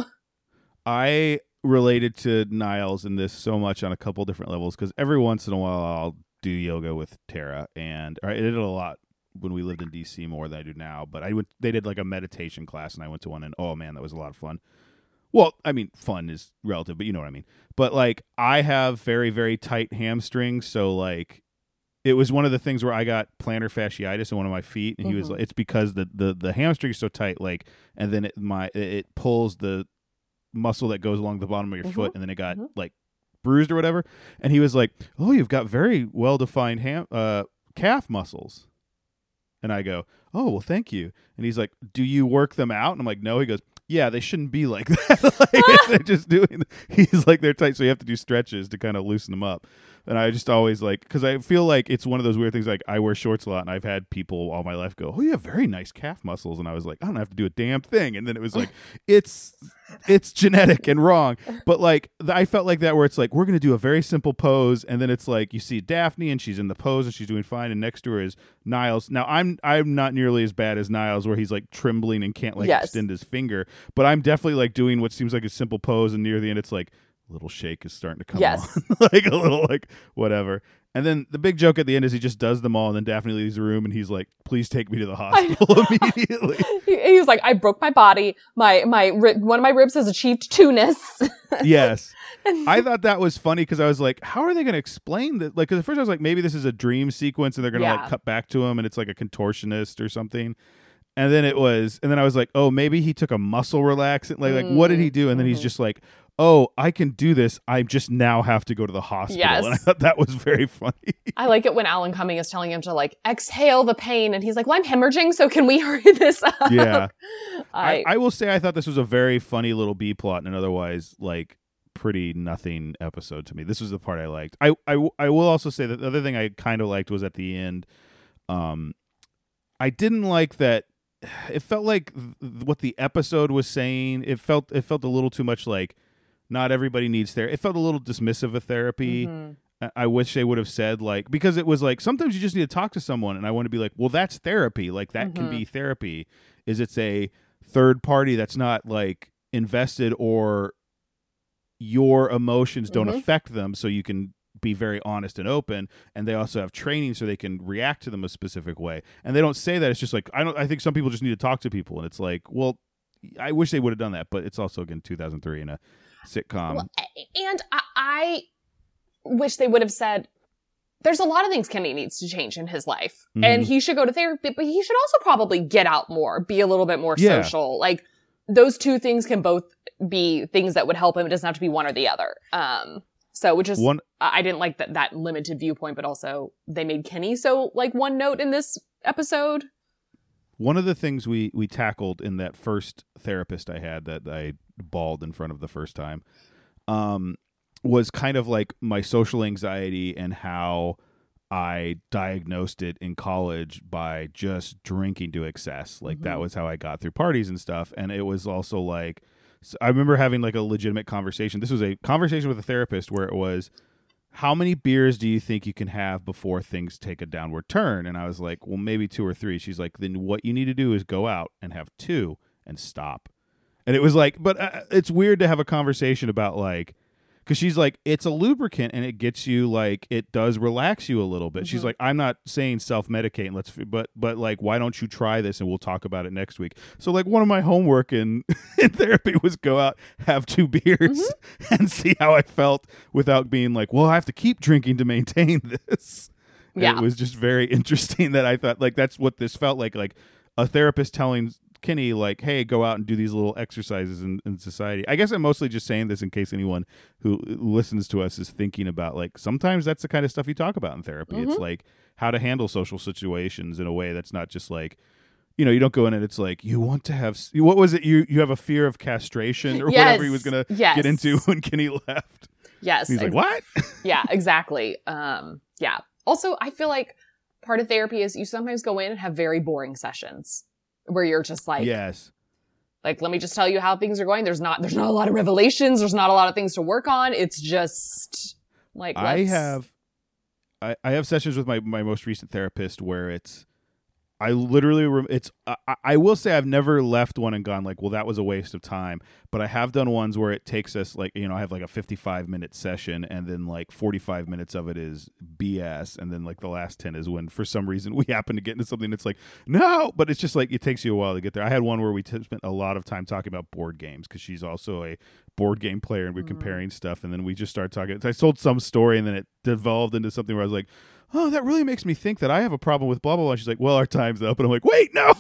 I related to Niles in this so much on a couple different levels because every once in a while I'll do yoga with Tara, and I did it a lot when we lived in DC more than I do now. But I went, they did like a meditation class, and I went to one, and oh man, that was a lot of fun. Well, I mean, fun is relative, but you know what I mean. But like, I have very very tight hamstrings, so like. It was one of the things where I got plantar fasciitis in one of my feet, and he was Mhm. like, "It's because the the the hamstring is so tight, like, and then it my it- pulls the muscle that goes along the bottom of your Mhm, foot, and then it got mhm. like bruised or whatever. And he was like, "Oh, you've got very well defined ham uh, calf muscles." And I go, "Oh, well, thank you." And he's like, "Do you work them out?" And I'm like, "No." He goes, "Yeah, they shouldn't be like that. like, they're just doing." He's like, "They're tight, so you have to do stretches to kind of loosen them up." And I just always like because I feel like it's one of those weird things. Like I wear shorts a lot, and I've had people all my life go, "Oh, you have very nice calf muscles," and I was like, "I don't have to do a damn thing." And then it was like, "It's it's genetic and wrong." But like I felt like that where it's like we're gonna do a very simple pose, and then it's like you see Daphne and she's in the pose and she's doing fine, and next to her is Niles. Now I'm I'm not nearly as bad as Niles, where he's like trembling and can't like Yes. extend his finger, but I'm definitely like doing what seems like a simple pose, and near the end it's like little shake is starting to come Yes. on like a little like whatever and then the big joke at the end is he just does them all and then daphne leaves the room and he's like please take me to the hospital immediately he, was like, I broke my body. My my one of my ribs has achieved two-ness. yes i thought that was funny because i was like how are they going to explain that Like, cause at first i was like maybe this is a dream sequence and they're going to Yeah. like cut back to him and it's like a contortionist or something and then it was and then i was like oh maybe he took a muscle relaxant like like what did he do and then he's Mhm. just like oh i can do this i just now have to go to the hospital Yes. and i thought that was very funny I like it when Alan Cumming is telling him to like exhale the pain, and he's like, "Well, I'm hemorrhaging, so can we hurry this up?" Yeah. I, I, I will say I thought this was a very funny little B plot and an otherwise like pretty nothing episode to me. This was the part I liked. I I, I will also say that the other thing I kind of liked was at the end. Um, I didn't like that. It felt like th- what the episode was saying. It felt it felt a little too much like not everybody needs therapy. It felt a little dismissive of therapy. Mhm. I- wish they would have said like because it was like sometimes you just need to talk to someone and I want to be like, well, that's therapy. Like that can Mhm. be therapy. Is it's a third party that's not like invested or your emotions don't Mhm. affect them so you can be very honest and open and they also have training so they can react to them a specific way and they don't say that it's just like i don't i think some people just need to talk to people and it's like well i wish they would have done that but it's also again 2003 and a sitcom Well, and I, I wish they would have said, "There's a lot of things Kenny needs to change in his life, and Mhm. he should go to therapy, but he should also probably get out more, be a little bit more Yeah. social. Like those two things can both be things that would help him. It doesn't have to be one or the other. Um, so which is one I I didn't like that that limited viewpoint, but also they made Kenny so like one note in this episode. One of the things we we tackled in that first therapist I had that I bawled in front of the first time, um, was kind of like my social anxiety and how I diagnosed it in college by just drinking to excess. Like that Mhm. was how I got through parties and stuff. And it was also like so I remember having like a legitimate conversation. This was a conversation with a therapist where it was how many beers do you think you can have before things take a downward turn? And I was like, well, maybe two or three. She's like, then what you need to do is go out and have two and stop. And it was like, but uh, it's weird to have a conversation about like, because she's like, it's a lubricant and it gets you like, it does relax you a little bit. She's Mhm. like, I'm not saying self medicate. Let's, but but like, why don't you try this and we'll talk about it next week. So like, one of my homework in in therapy was go out, have two beers, and see how I felt without being like, well, I have to keep drinking to maintain this. And Yeah. it was just very interesting that I thought like that's what this felt like, like a therapist telling Kenny like, hey, go out and do these little exercises in, in society. I guess I'm mostly just saying this in case anyone who listens to us is thinking about like sometimes that's the kind of stuff you talk about in therapy. It's Mhm. like how to handle social situations in a way that's not just like you know, you don't go in and it's like you want to have what was it? You you have a fear of castration or whatever he was gonna yes. get into when Kenny left. Yes, He's like, what? yeah, exactly. Um, yeah. Also, I feel like part of therapy is you sometimes go in and have very boring sessions where you're just like, yes. like, let me just tell you how things are going. There's not, there's not a lot of revelations. There's not a lot of things to work on. It's just like, I have I, I have sessions with my, my most recent therapist where it's I literally rem- it's I, I- will say I've never left one and gone like well that was a waste of time but I have done ones where it takes us like you know I have like a 55 minute session and then like 45 minutes of it is BS and then like the last 10 is when for some reason we happen to get into something that's like no but it's just like it takes you a while to get there I had one where we t- spent a lot of time talking about board games because she's also a board game player and we're Mhm. comparing stuff and then we just started talking I told some story and then it devolved into something where I was like oh that really makes me think that I have a problem with blah blah blah and she's like well our time's up and I'm like wait no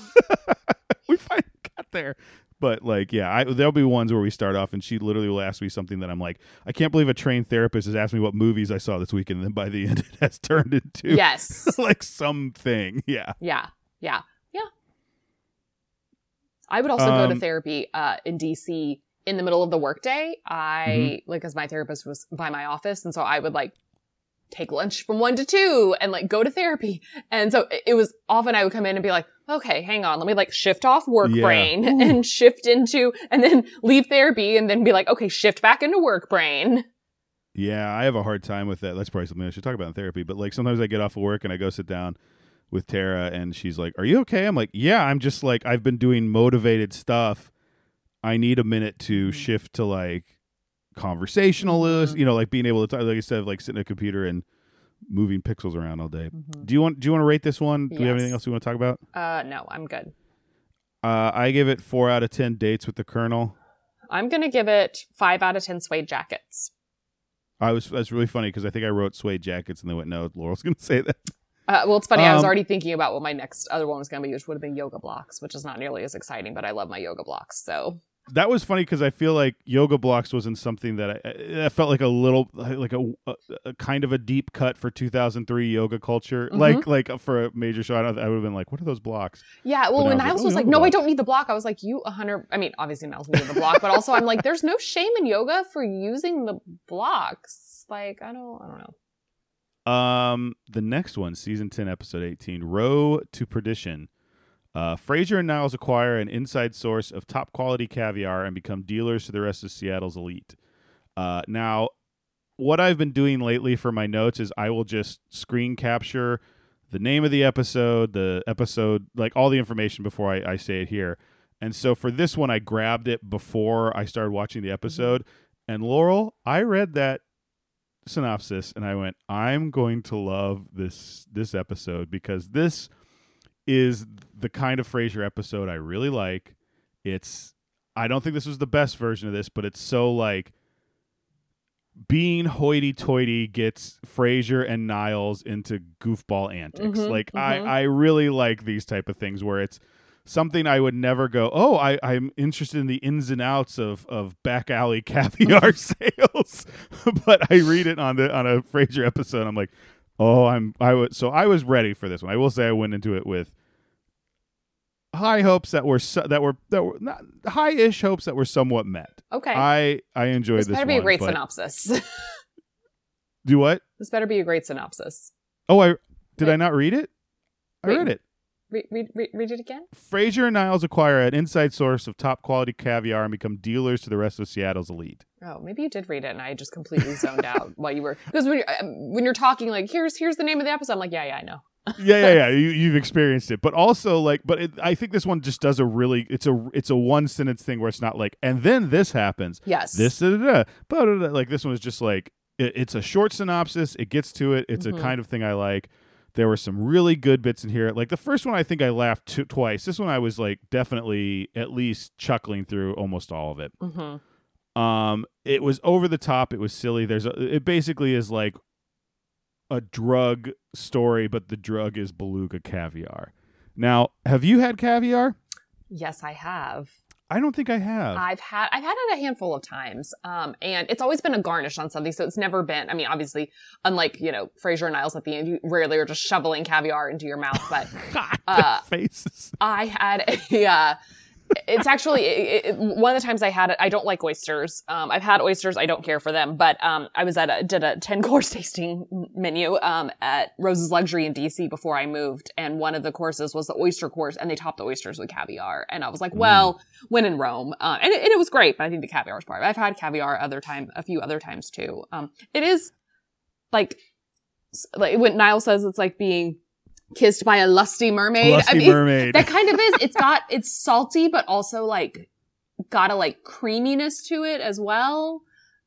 we finally got there but like yeah I, there'll be ones where we start off and she literally will ask me something that I'm like I can't believe a trained therapist has asked me what movies I saw this weekend and then by the end it has turned into yes. like something yeah Yeah. Yeah. Yeah. I would also go to Um, therapy uh, in DC in the middle of the workday. I Mm-hmm. like, as my therapist was by my office, and so I would like take lunch from one to two and like go to therapy. And so it- it was often I would come in and be like, okay, hang on, let me like shift off work Yeah. brain Ooh. and shift into, and then leave therapy and then be like, okay, shift back into work brain. Yeah, I have a hard time with that. That's probably something I should talk about in therapy. But like sometimes I get off of work and I go sit down with Tara and she's like, "Are you okay?" I'm like, "Yeah, I'm just like I've been doing motivated stuff. I need a minute to Mhm. shift to like conversationalist, Mhm. you know, like being able to talk like I said, like sitting at a computer and moving pixels around all day." Do you want do you want to rate this one? Do we have anything else we want to talk about? Uh, no, I'm good. Uh, I give it four out of ten dates with the Colonel. I'm gonna give it five out of ten suede jackets. I was that's really funny because I think I wrote suede jackets and they went, "No, Laurel's going to say that." Uh, well, it's funny. I was Um, already thinking about what my next other one was going to be, which would have been yoga blocks, which is not nearly as exciting, but I love my yoga blocks. So that was funny because I feel like yoga blocks wasn't something that I, I felt like a little like a, a, a kind of a deep cut for 2003 yoga culture. Mhm. Like like for a major show, I, I would have been like, "What are those blocks?" yeah, well, But when I was like, oh, was like, yoga "No, I don't need the block," I was like, "You a hundred." I mean, obviously Niles needed the block, but also I'm like, "There's no shame in yoga for using the blocks." Like, I don't, I don't know. Um, the next one, season 10, episode 18, Roe to Perdition. Uh, Frasier and Niles acquire an inside source of top quality caviar and become dealers to the rest of Seattle's elite. Uh, now, what I've been doing lately for my notes is I will just screen capture the name of the episode, the episode, like all the information before I, I say it here. And so for this one, I grabbed it before I started watching the episode. And Laurel, I read that synopsis and I went, I'm going to love this this episode because this is the kind of Frasier episode I really like. It's I don't think this was the best version of this, but it's so like being hoity-toity gets Frasier and Niles into goofball antics. Mhm, like mhm. I I really like these type of things where it's something I would never go, oh, I, I'm interested in the ins and outs of, of back alley caviar sales. but I read it on the on a Frasier episode. I'm like, oh, I'm I was so I was ready for this one. I will say I went into it with high hopes that were so, that were that were not high-ish hopes that were somewhat met. Okay, I I enjoyed this this. better be a great but- synopsis. Do what? this better be a great synopsis. Oh, I did I not read it? I Wait. read it. Read, read, read, it again. Frasier and Niles acquire an inside source of top quality caviar and become dealers to the rest of Seattle's elite. Oh, maybe you did read it, and I just completely zoned out while you were because when you're, um, when you're talking like here's here's the name of the episode, I'm like yeah yeah I know. yeah, yeah, yeah. You, you've experienced it, but also like, but it, I think this one just does a really. It's a it's a one sentence thing where it's not like, and then this happens. Yes. This da, da, da, da, da, da. like this one is just like it, it's a short synopsis. It gets to it. It's Mhm. a kind of thing I like. There were some really good bits in here. Like the first one, I think I laughed t- twice. This one, I was like definitely at least chuckling through almost all of it. hmm Um, it was over the top. It was silly. There's a. It basically is like a drug story, but the drug is beluga caviar. Now, have you had caviar? Yes, I have. I don't think I have. I've had I've had it a handful of times, um, and it's always been a garnish on something. So it's never been. I mean, obviously, unlike you know Frasier and Niles at the end, you rarely are just shoveling caviar into your mouth. But uh, faces. I had a. Uh, it's actually it, it, one of the times I had it. I don't like oysters. Um, I've had oysters. I don't care for them. But um, I was at a did a ten course tasting menu um, at Rose's Luxury in DC before I moved, and one of the courses was the oyster course, and they topped the oysters with caviar. And I was like, Mm. well, when in Rome, uh, and, it, and it was great. But I think the caviar was part. I've had caviar other time, a few other times too. Um, it is like like when Niles says it's like being kissed by a lusty mermaid. Lusty I mean, mermaid. that kind of is. It's got it's salty, but also like got a like creaminess to it as well.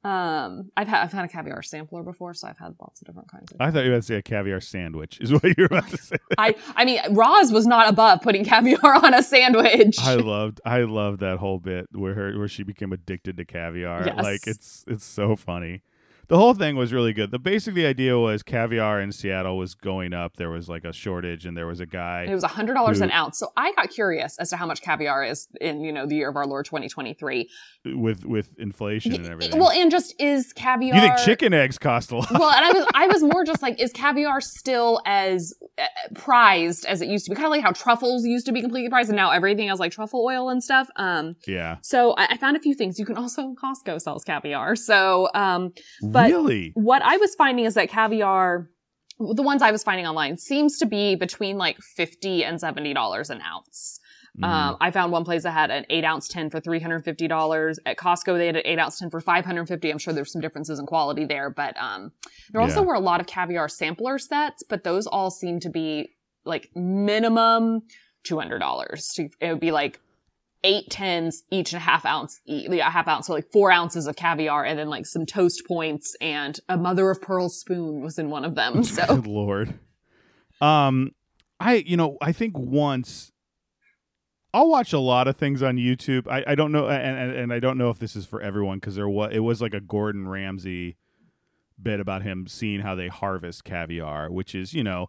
Um, I've had I've had a caviar sampler before, so I've had lots of different kinds of. I thought you were going to say a caviar sandwich. Is what you were about to say. I I mean, Roz was not above putting caviar on a sandwich. I loved I loved that whole bit where her where she became addicted to caviar. Yes. Like it's it's so funny. The whole thing was really good. The basic the idea was caviar in Seattle was going up. There was like a shortage and there was a guy it was a hundred dollars an ounce. So I got curious as to how much caviar is in you know the year of our Lord 2023. with with inflation and everything. Well, and just is caviar. you think chicken eggs cost a lot? well, and I was I was more just like, is caviar still as uh, prized as it used to be? Kind of like how truffles used to be completely prized, and now everything has like truffle oil and stuff. Um, yeah. so I, I found a few things. You can also Costco sells caviar. So, um, But really? what I was finding is that caviar, the ones I was finding online, seems to be between like fifty and seventy dollars an ounce. Mm. Um, I found one place that had an eight ounce tin for three hundred fifty dollars. At Costco, they had an eight ounce tin for five hundred fifty. I'm sure there's some differences in quality there, but um, there also Yeah. were a lot of caviar sampler sets, but those all seem to be like minimum two hundred dollars. It would be like eight tins, each and a half ounce, e- a half ounce, so like four ounces of caviar, and then like some toast points and a mother of pearl spoon was in one of them. So Good lord. Um, I you know I think once I'll watch a lot of things on YouTube. I, I don't know, and, and and I don't know if this is for everyone because there was it was like a Gordon Ramsay bit about him seeing how they harvest caviar, which is you know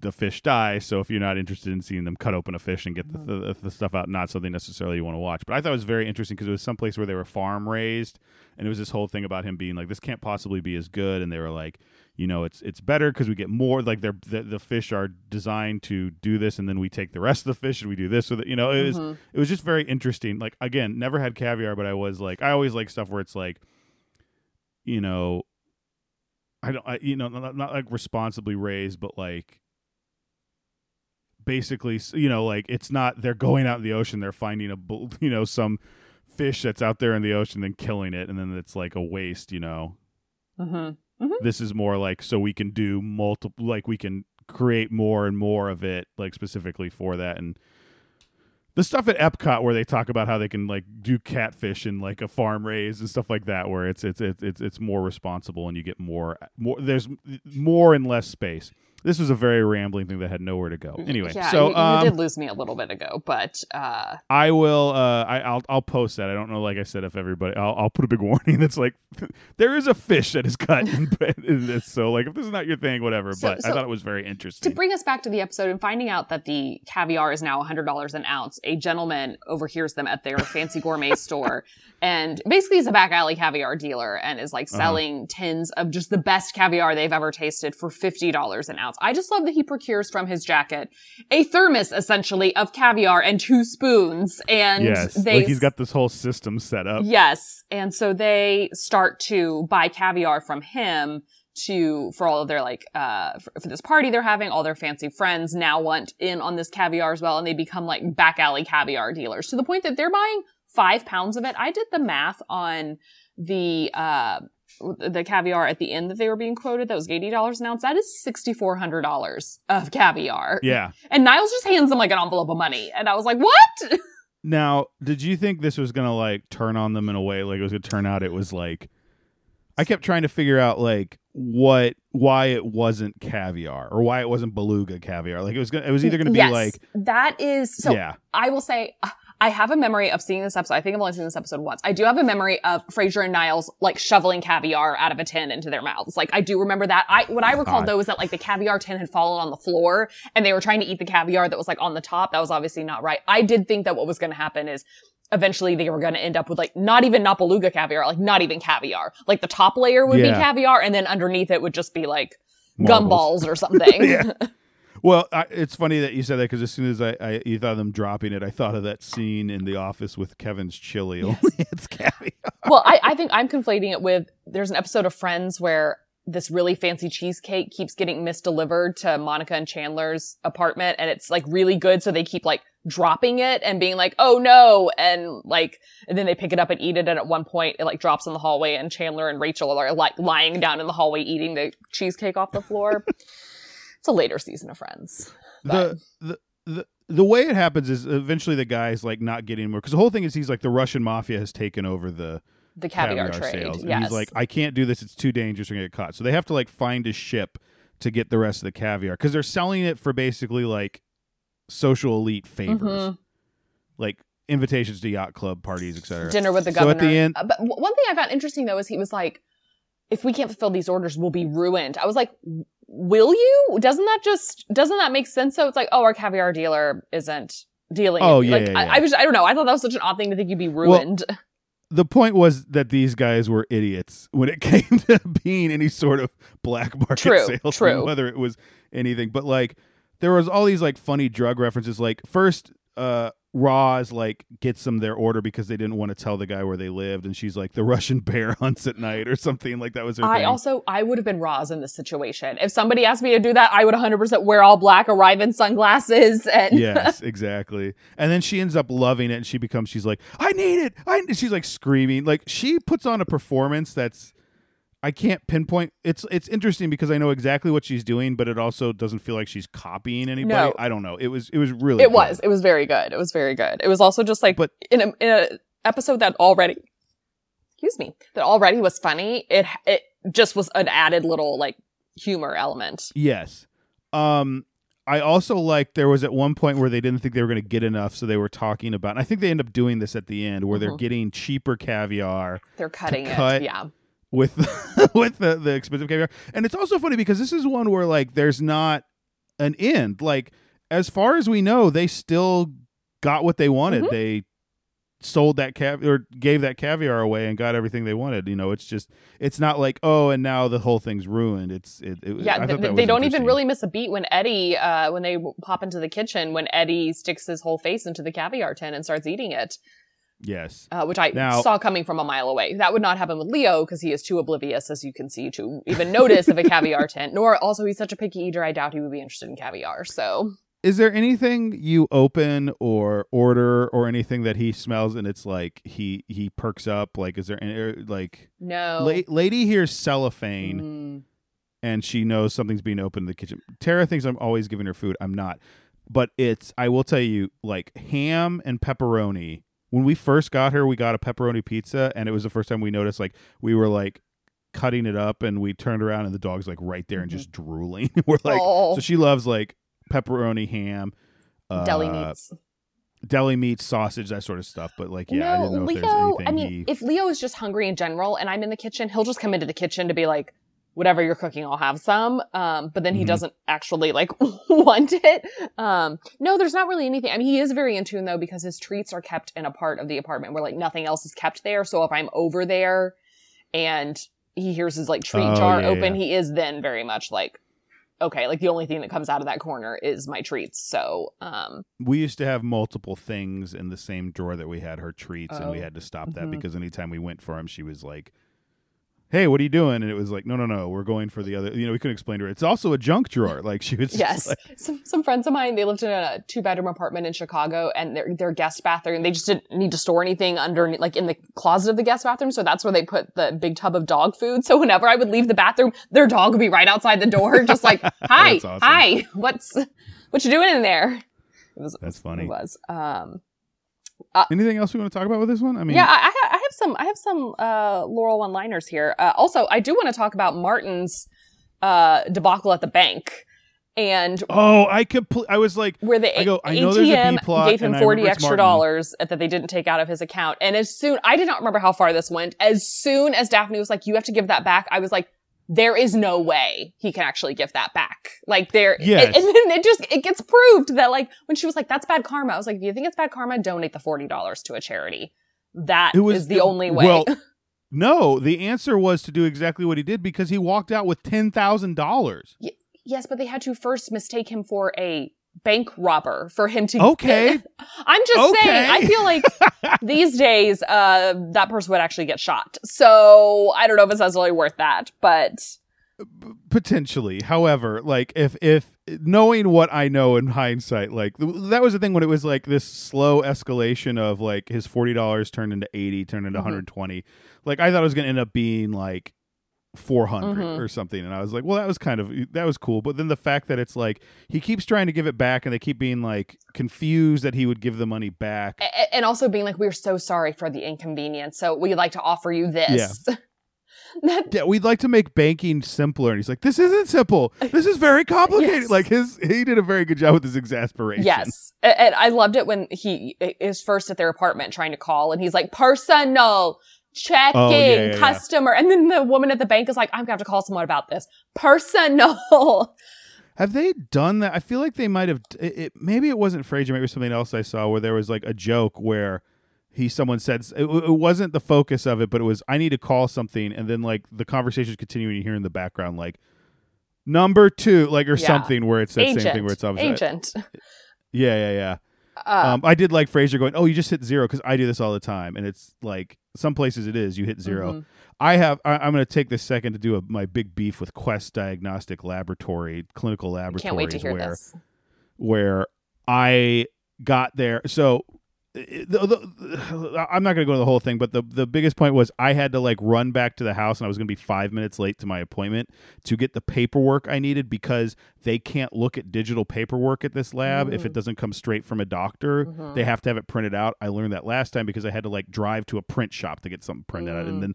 the fish die. So if you're not interested in seeing them cut open a fish and get the, the, the stuff out, not something necessarily you want to watch. But I thought it was very interesting because it was someplace where they were farm raised, and it was this whole thing about him being like, this can't possibly be as good, and they were like, you know, it's it's better because we get more. Like they're the, the fish are designed to do this, and then we take the rest of the fish and we do this with it. You know, it was Mhm. it was just very interesting. Like again, never had caviar, but I was like, I always like stuff where it's like, you know, I don't, I, you know, not, not like responsibly raised, but like basically, you know, like it's not they're going out in the ocean, they're finding a, you know, some fish that's out there in the ocean, then killing it, and then it's like a waste, you know. Mhm. This is more like so we can do multiple, like we can create more and more of it, like specifically for that, and the stuff at Epcot where they talk about how they can like do catfish in like a farm raise and stuff like that, where it's it's it's it's, it's more responsible and you get more more. There's more and less space. This was a very rambling thing that had nowhere to go. Anyway, yeah, so you, you um, did lose me a little bit ago, but uh, I will. Uh, I, I'll. I'll post that. I don't know. Like I said, if everybody, I'll, I'll put a big warning that's like, there is a fish that is cut in, in this. So like, if this is not your thing, whatever. So- but I thought it was very interesting. to bring us back to the episode and finding out that the caviar is now $100 an ounce, a gentleman overhears them at their fancy gourmet store and basically is a back alley caviar dealer and is like Uh-huh. selling tins of just the best caviar they've ever tasted for $50 an ounce. I just love that he procures from his jacket a thermos essentially of caviar and two spoons and yes, they like he's got this whole system set up. Yes. And so they start to buy caviar from him to, for all of their like, uh, for, for this party they're having, all their fancy friends now want in on this caviar as well. And they become like back alley caviar dealers to the point that they're buying five pounds of it. I did the math on the, uh, the caviar at the end that they were being quoted, that was $80 an ounce. That is $6,400 of caviar. Yeah. And Niles just hands them like an envelope of money. And I was like, what? Now, did you think this was gonna like turn on them in a way like it was gonna turn out? It was like, I kept trying to figure out like what why it wasn't caviar or why it wasn't beluga caviar. Like it was gonna, it was either gonna be Yes, like, that is so yeah, I will say uh, I have a memory of seeing this episode. I think I've only seen this episode once. I do have a memory of Frasier and Niles like shoveling caviar out of a tin into their mouths. Like I do remember that. I what I oh, recall God. though is that like the caviar tin had fallen on the floor and they were trying to eat the caviar that was like on the top. That was obviously not right. I did think that what was going to happen is eventually they were going to end up with like not even not beluga caviar, like not even caviar. Like the top layer would Yeah. be caviar and then underneath it would just be like marbles. gumballs or something. Well, I, it's funny that you said that because as soon as I, I you thought of them dropping it, I thought of that scene in The Office with Kevin's chili. Only it's caviar. well, I, I think I'm conflating it with there's an episode of Friends where this really fancy cheesecake keeps getting misdelivered to Monica and Chandler's apartment and it's like really good. So they keep like dropping it and being like, oh no. And like, and then they pick it up and eat it. And at one point it like drops in the hallway and Chandler and Rachel are like lying down in the hallway eating the cheesecake off the floor. It's a later season of Friends. the the the the way it happens is eventually the guy's like not getting more because the whole thing is he's like the Russian mafia has taken over the The caviar, caviar, trade. sales, and yes. he's like, I can't do this; it's too dangerous. We're gonna get caught. So they have to like find a ship to get the rest of the caviar because they're selling it for basically like social elite favors, Mhm. like invitations to yacht club parties, etc. dinner with the governor. So at the end- Uh, but one thing I found interesting though is he was like, "If we can't fulfill these orders, we'll be ruined." I was like, "W- "Will you? Doesn't that just doesn't that make sense?" So it's like, "Oh, our caviar dealer isn't dealing." Oh, yeah, like, yeah, I, yeah. I was I don't know. I thought that was such an odd thing to think you'd be ruined. the point was that these guys were idiots when it came to being any sort of black market True, salesman, true. whether it was anything. But like, there was all these like funny drug references. Like first, uh, Roz like gets them their order because they didn't want to tell the guy where they lived, and she's like the Russian bear hunts at night or something like that was her I thing. also I would have been Roz in this situation. If somebody asked me to do that, I would 100% wear all black, arrive in sunglasses, and yes, exactly. And then she ends up loving it, and she becomes. She's like, "I need it!" I. She's like screaming. Like she puts on a performance that's. I can't pinpoint. It's it's interesting because I know exactly what she's doing, but it also doesn't feel like she's copying anybody. No. I don't know. It was it was really. it good. was it was very good. It was very good. It was also just like But- in a in a episode that already, excuse me, that already was funny. It it just was an added little like humor element. Yes. Um I also like there was at one point where they didn't think they were going to get enough, so they were talking about. And I think they end up doing this at the end, where they're Mhm. getting cheaper caviar They're cutting cut it. Yeah. With with the, the expensive caviar. And it's also funny because this is one where like there's not an end. Like as far as we know, they still got what they wanted. Mhm. They sold that cav or gave that caviar away and got everything they wanted. You know, it's just it's not like oh, and now the whole thing's ruined. It's it. it Yeah, th- that they don't even really miss a beat when Eddie, uh, when they pop into the kitchen, when Eddie sticks his whole face into the caviar tin and starts eating it, Yes. uh, which I Now- saw coming from a mile away. That would not happen with Leo because he is too oblivious, as you can see, to even notice of a caviar tin. Nor also he's such a picky eater. I doubt he would be interested in caviar. So Is there anything you open or order or anything that he smells and it's like he he perks up? Like, is there any er, like no. la- lady hears cellophane Mm, and she knows something's being opened in the kitchen. Tara thinks I'm always giving her food. I'm not, but it's I will tell you like ham and pepperoni. When we first got her, we got a pepperoni pizza, and it was the first time we noticed like we were like cutting it up, and we turned around and the dog's like right there and Mhm. just drooling. we're like, oh, so she loves like pepperoni, ham, uh, deli meats. deli meat, sausage, that sort of stuff. But like, yeah, I no, didn't know if there's Leo. I mean, he. if Leo is just hungry in general, and I'm in the kitchen, he'll just come into the kitchen to be like, "Whatever you're cooking, I'll have some." Um, but then he Mhm. doesn't actually like want it. Um, no, there's not really anything. I mean, he is very in tune though because his treats are kept in a part of the apartment where like nothing else is kept there. So if I'm over there, and he hears his like treat Oh, jar yeah, open, yeah. he is then very much like. Okay, like the only thing that comes out of that corner is my treats. So, um, we used to have multiple things in the same drawer that we had her treats, and we Oh. had to stop that Mhm. because anytime we went for him, she was like, "Hey, what are you doing?" And it was like, "No, no, no, we're going for the other." You know, we couldn't explain to her. It's also a junk drawer. Like she was. Yes, like- some some friends of mine they lived in a two bedroom apartment in Chicago, and their their guest bathroom they just didn't need to store anything under like in the closet of the guest bathroom, so that's where they put the big tub of dog food. So whenever I would leave the bathroom, their dog would be right outside the door, just like, "Hi, awesome. hi, what's what you doing in there?" It was That's funny. It was. Um, Anything else we want to talk about with this one? I mean, yeah, I, I ha- I have some. I have some uh, Laurel one-liners here. Uh, also, I do want to talk about Martin's uh, debacle at the bank, and Oh, I could. I was like, where the I go, A- I know there's a B ATM gave him 40 extra dollars that they didn't take out of his account. And as soon, I did not remember how far this went. As soon as Daphne was like, you have to give that back, I was like, there is no way he can actually give that back. Like there, Yes. and, and then it just, it gets proved that like, when she was like, that's bad karma, I was like, do you think it's bad karma? Donate the $40 to a charity. That It was- is the only way. well, no. The answer was to do exactly what he did because he walked out with ten thousand dollars. yes, but they had to first mistake him for a bank robber for him to Okay. I'm just saying, I feel like these days, uh, that person would actually get shot. So I don't know if it's necessarily worth that, but potentially however like if if knowing what i know in hindsight like th- that was the thing when it was like this slow escalation of like his $40 turned into 80 turned into Mhm. 120 like i thought it was going to end up being like 400 Mhm. or something and i was like well that was kind of that was cool but then the fact that it's like he keeps trying to give it back and they keep being like confused that he would give the money back and also being like, we're so sorry for the inconvenience. So we'd like to offer you this. that, yeah, we'd like to make banking simpler. And he's like, this isn't simple. This is very complicated. Yes. Like his, he did a very good job with his exasperation. yes. And I loved it when he is first at their apartment trying to call and he's like, personal. Checking Oh, yeah, yeah, yeah. customer, and then the woman at the bank is like, "I'm gonna have to call someone about this." Personal. Have they done that? I feel like they might have. It, it, maybe it wasn't Frasier. Maybe it was something else I saw where there was like a joke where he someone said it, it wasn't the focus of it, but it was I need to call something, and then like the conversation's continuing. You hear in the background like number two, like or Yeah. something where it's that Agent. same thing where it's obviously Agent. Yeah, yeah, yeah. Uh, Um, I did like Frasier going, "Oh, you just hit zero because I do this all the time," and it's like some places it is you hit 0 mhm. I have. I, I'm going to take this second to do a, my big beef with Quest Diagnostic Laboratory, clinical laboratories, Can't wait to hear where this. where I got there. So the, the, I'm not going to go to the whole thing, but the the biggest point was I had to like run back to the house, and I was going to be five minutes late to my appointment to get the paperwork I needed because they can't look at digital paperwork at this lab if it Mm. doesn't come straight from a doctor. Mhm. They have to have it printed out. I learned that last time because I had to like drive to a print shop to get something printed out, Mm. and then.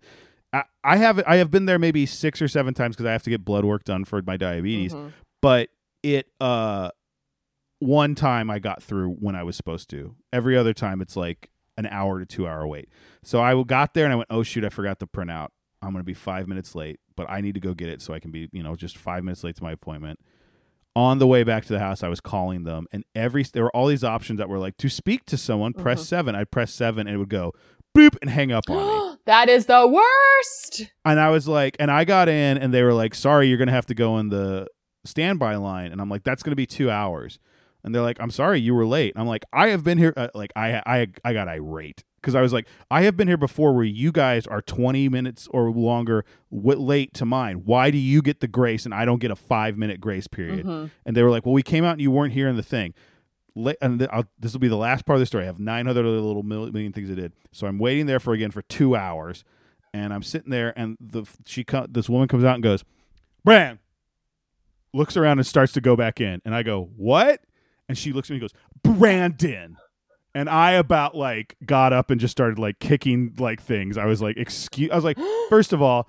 I, I have I have been there maybe six or seven times because I have to get blood work done for my diabetes Mhm. but it uh one time I got through when I was supposed to. Every other time it's like an hour to 2 hour wait. So I got there and I went, "Oh shoot, I forgot to print out. I'm going to be 5 minutes late, but I need to go get it so I can be, you know, just 5 minutes late to my appointment." On the way back to the house, I was calling them and every there were all these options that were like to speak to someone, press Mhm. 7. I'd press 7 and it would go boop and hang up on me. that is the worst. And I was like, and I got in, and they were like, "Sorry, you're gonna have to go in the standby line." And I'm like, "That's gonna be two hours." And they're like, "I'm sorry, you were late." I'm like, "I have been here." Uh, like, I I I got irate because I was like, "I have been here before, where you guys are 20 minutes or longer w- late to mine. Why do you get the grace and I don't get a five minute grace period?" Mhm. And they were like, "Well, we came out and you weren't here in the thing." La- and th- I'll, this will be the last part of the story. I have nine other little million things I did. So I'm waiting there for again for two hours, and I'm sitting there, and the she co- this woman comes out and goes, "Bran," looks around and starts to go back in, and I go, "What?" And she looks at me and goes, "Brandon." And I about like got up and just started like kicking like things. I was like, "Excuse," I was like, First of all,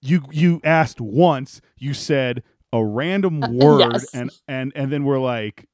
you you asked once, you said a random word Yes. and and and then we're like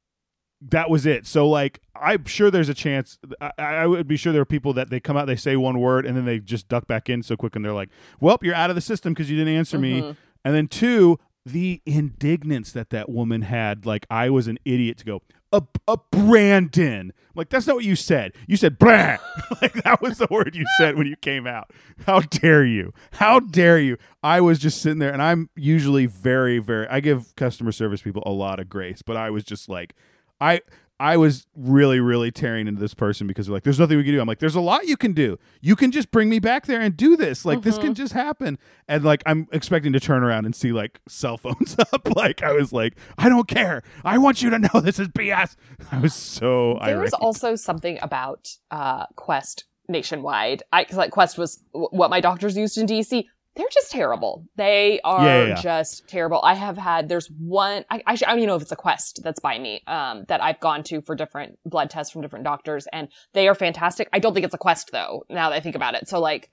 that was it. So like I'm sure there's a chance I, I would be sure there are people that they come out they say one word and then they just duck back in so quick and they're like, "Well, you're out of the system because you didn't answer me." Mhm. And then two, the indignance that that woman had like I was an idiot to go a, a Brandon. Like that's not what you said. You said Brand. like that was the word you said when you came out. How dare you? How dare you? I was just sitting there and I'm usually very very I give customer service people a lot of grace, but I was just like I I was really, really tearing into this person because they're like, there's nothing we can do. I'm like, there's a lot you can do. You can just bring me back there and do this. Like, this can just happen. And like, I'm expecting to turn around and see like cell phones up. like, I was like, I don't care. I want you to know this is BS. I was so There irate. was also something about uh, Quest nationwide. I because like Quest was w- what my doctors used in DC. They're just terrible. They are Yeah, yeah, yeah. just terrible. I have had there's one. I I, I don't even know if it's a Quest that's by me. Um, that I've gone to for different blood tests from different doctors, and they are fantastic. I don't think it's a Quest though. Now that I think about it, so like.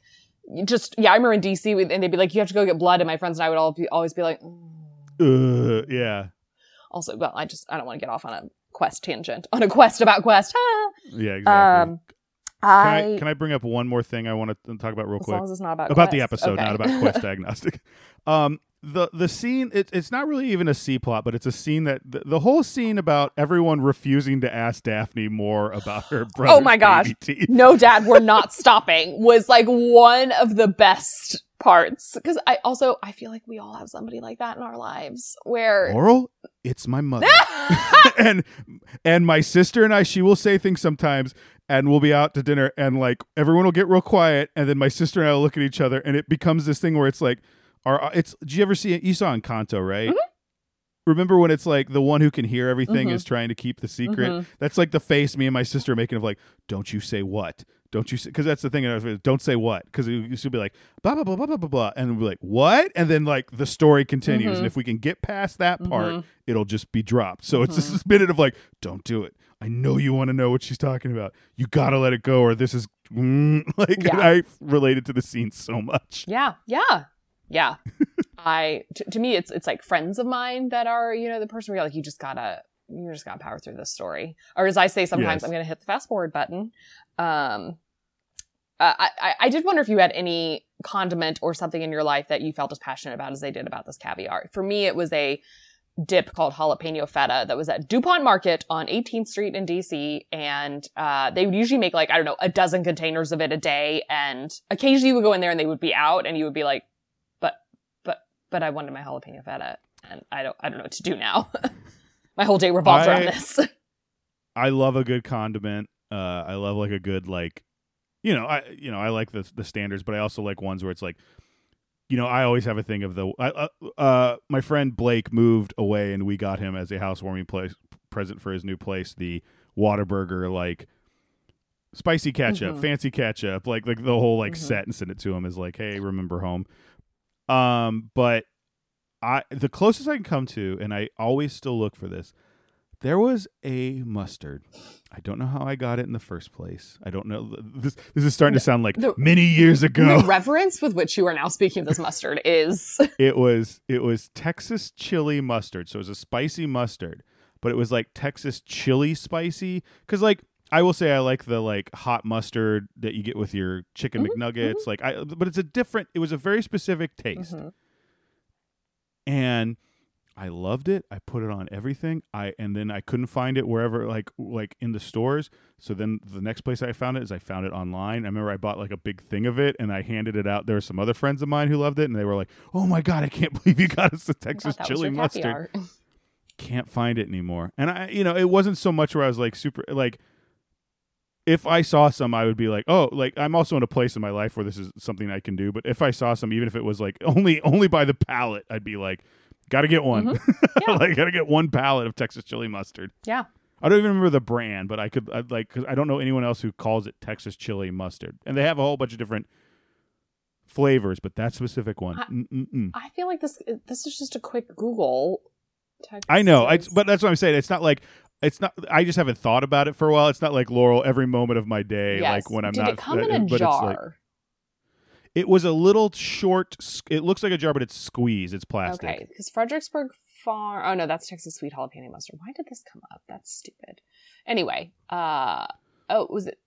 Just yeah, I remember in DC with- and they'd be like, "You have to go get blood," and my friends and I would all be always be like, "Mm." uh, yeah. also, well, I just I don't want to get off on a Quest tangent on a quest about Quest. Ah. Yeah, exactly. Um, can, I, I, can I bring up one more thing I want to talk about real as quick? as about about the episode, Okay. not about Quest Diagnostic. Um, the the scene it, it's not really even a C plot, but it's a scene that the, the whole scene about everyone refusing to ask Daphne more about her brother. Oh my gosh. no, Dad, we're not stopping. Was like one of the best parts because I also I feel like we all have somebody like that in our lives where. Oral, it's my mother. and and my sister and I, she will say things sometimes, and we'll be out to dinner, and like everyone will get real quiet, and then my sister and I will look at each other, and it becomes this thing where it's like, are it's? Do you ever see it? You saw Encanto, right? Mhm. Remember when it's like the one who can hear everything Mhm. is trying to keep the secret? Mhm. That's like the face me and my sister are making of like, don't you say what? Don't you say? Because that's the thing. I was don't say what? Because it used to be like blah blah blah blah blah blah blah, and we'll be like what? And then like the story continues, Mhm. and if we can get past that part, Mhm. it'll just be dropped. So it's Mhm. this minute of like, don't do it. I know you want to know what she's talking about. You gotta let it go, or this is mm, like. Yeah. I related to the scene so much. Yeah, yeah, yeah. I t- to me, it's it's like friends of mine that are you know the person where you're like you just gotta you just gotta power through this story, or as I say sometimes, Yes. I'm gonna hit the fast forward button. Um, uh, I- I did wonder if you had any condiment or something in your life that you felt as passionate about as they did about this caviar. For me, it was a dip called jalapeno feta that was at DuPont Market on 18th Street in DC. And uh, they would usually make like, I don't know, a dozen containers of it a day. And occasionally you would go in there and they would be out and you would be like, but, but, but I wanted my jalapeno feta and I don't, I don't know what to do now. my whole day revolves around this. I love a good condiment. Uh, I love like a good like, you know, I you know I like the the standards, but I also like ones where it's like, you know, I always have a thing of the. I, uh, uh, my friend Blake moved away, and we got him as a housewarming place present for his new place the Whataburger like spicy ketchup, Mhm. fancy ketchup, like like the whole like Mhm. set, and send it to him is like, hey, remember home. Um, but I the closest I can come to, and I always still look for this. There was a mustard. I don't know how I got it in the first place. I don't know. This this is starting to sound like The- many years ago. The reverence with which you are now speaking of this mustard is it was it was Texas chili mustard. So it was a spicy mustard, but it was like Texas chili spicy. Because like I will say I like the like hot mustard that you get with your chicken Mhm, McNuggets. Like I, but it's a different. It was a very specific taste, Mhm. and I loved it. I put it on everything. I and then I couldn't find it wherever like like in the stores. So then the next place I found it is I found it online. I remember I bought like a big thing of it and I handed it out. There were some other friends of mine who loved it and they were like, "Oh my god, I can't believe you got us the Texas chili mustard." Can't find it anymore. And I you know, it wasn't so much where I was like super like if I saw some, I would be like, oh, like I'm also in a place in my life where this is something I can do. But if I saw some, even if it was like only only by the pallet, I'd be like, gotta get one. Mm-hmm. Yeah. like gotta get one pallet of Texas chili mustard. Yeah. I don't even remember the brand, but I could I'd like because I don't know anyone else who calls it Texas chili mustard, and they have a whole bunch of different flavors, but that specific one, I- I feel like this this is just a quick Google. Texas I know, I, but that's what I'm saying. It's not like it's not. I just haven't thought about it for a while. It's not like Laurel every moment of my day, Yes. like when I'm Did not. it come uh, in a but jar? It was a little short. It looks like a jar, but it's squeezed. It's plastic. Okay, because Fredericksburg Farm. Oh no, that's Texas sweet jalapeno mustard. Why did this come up? That's stupid. Anyway, uh, oh, was it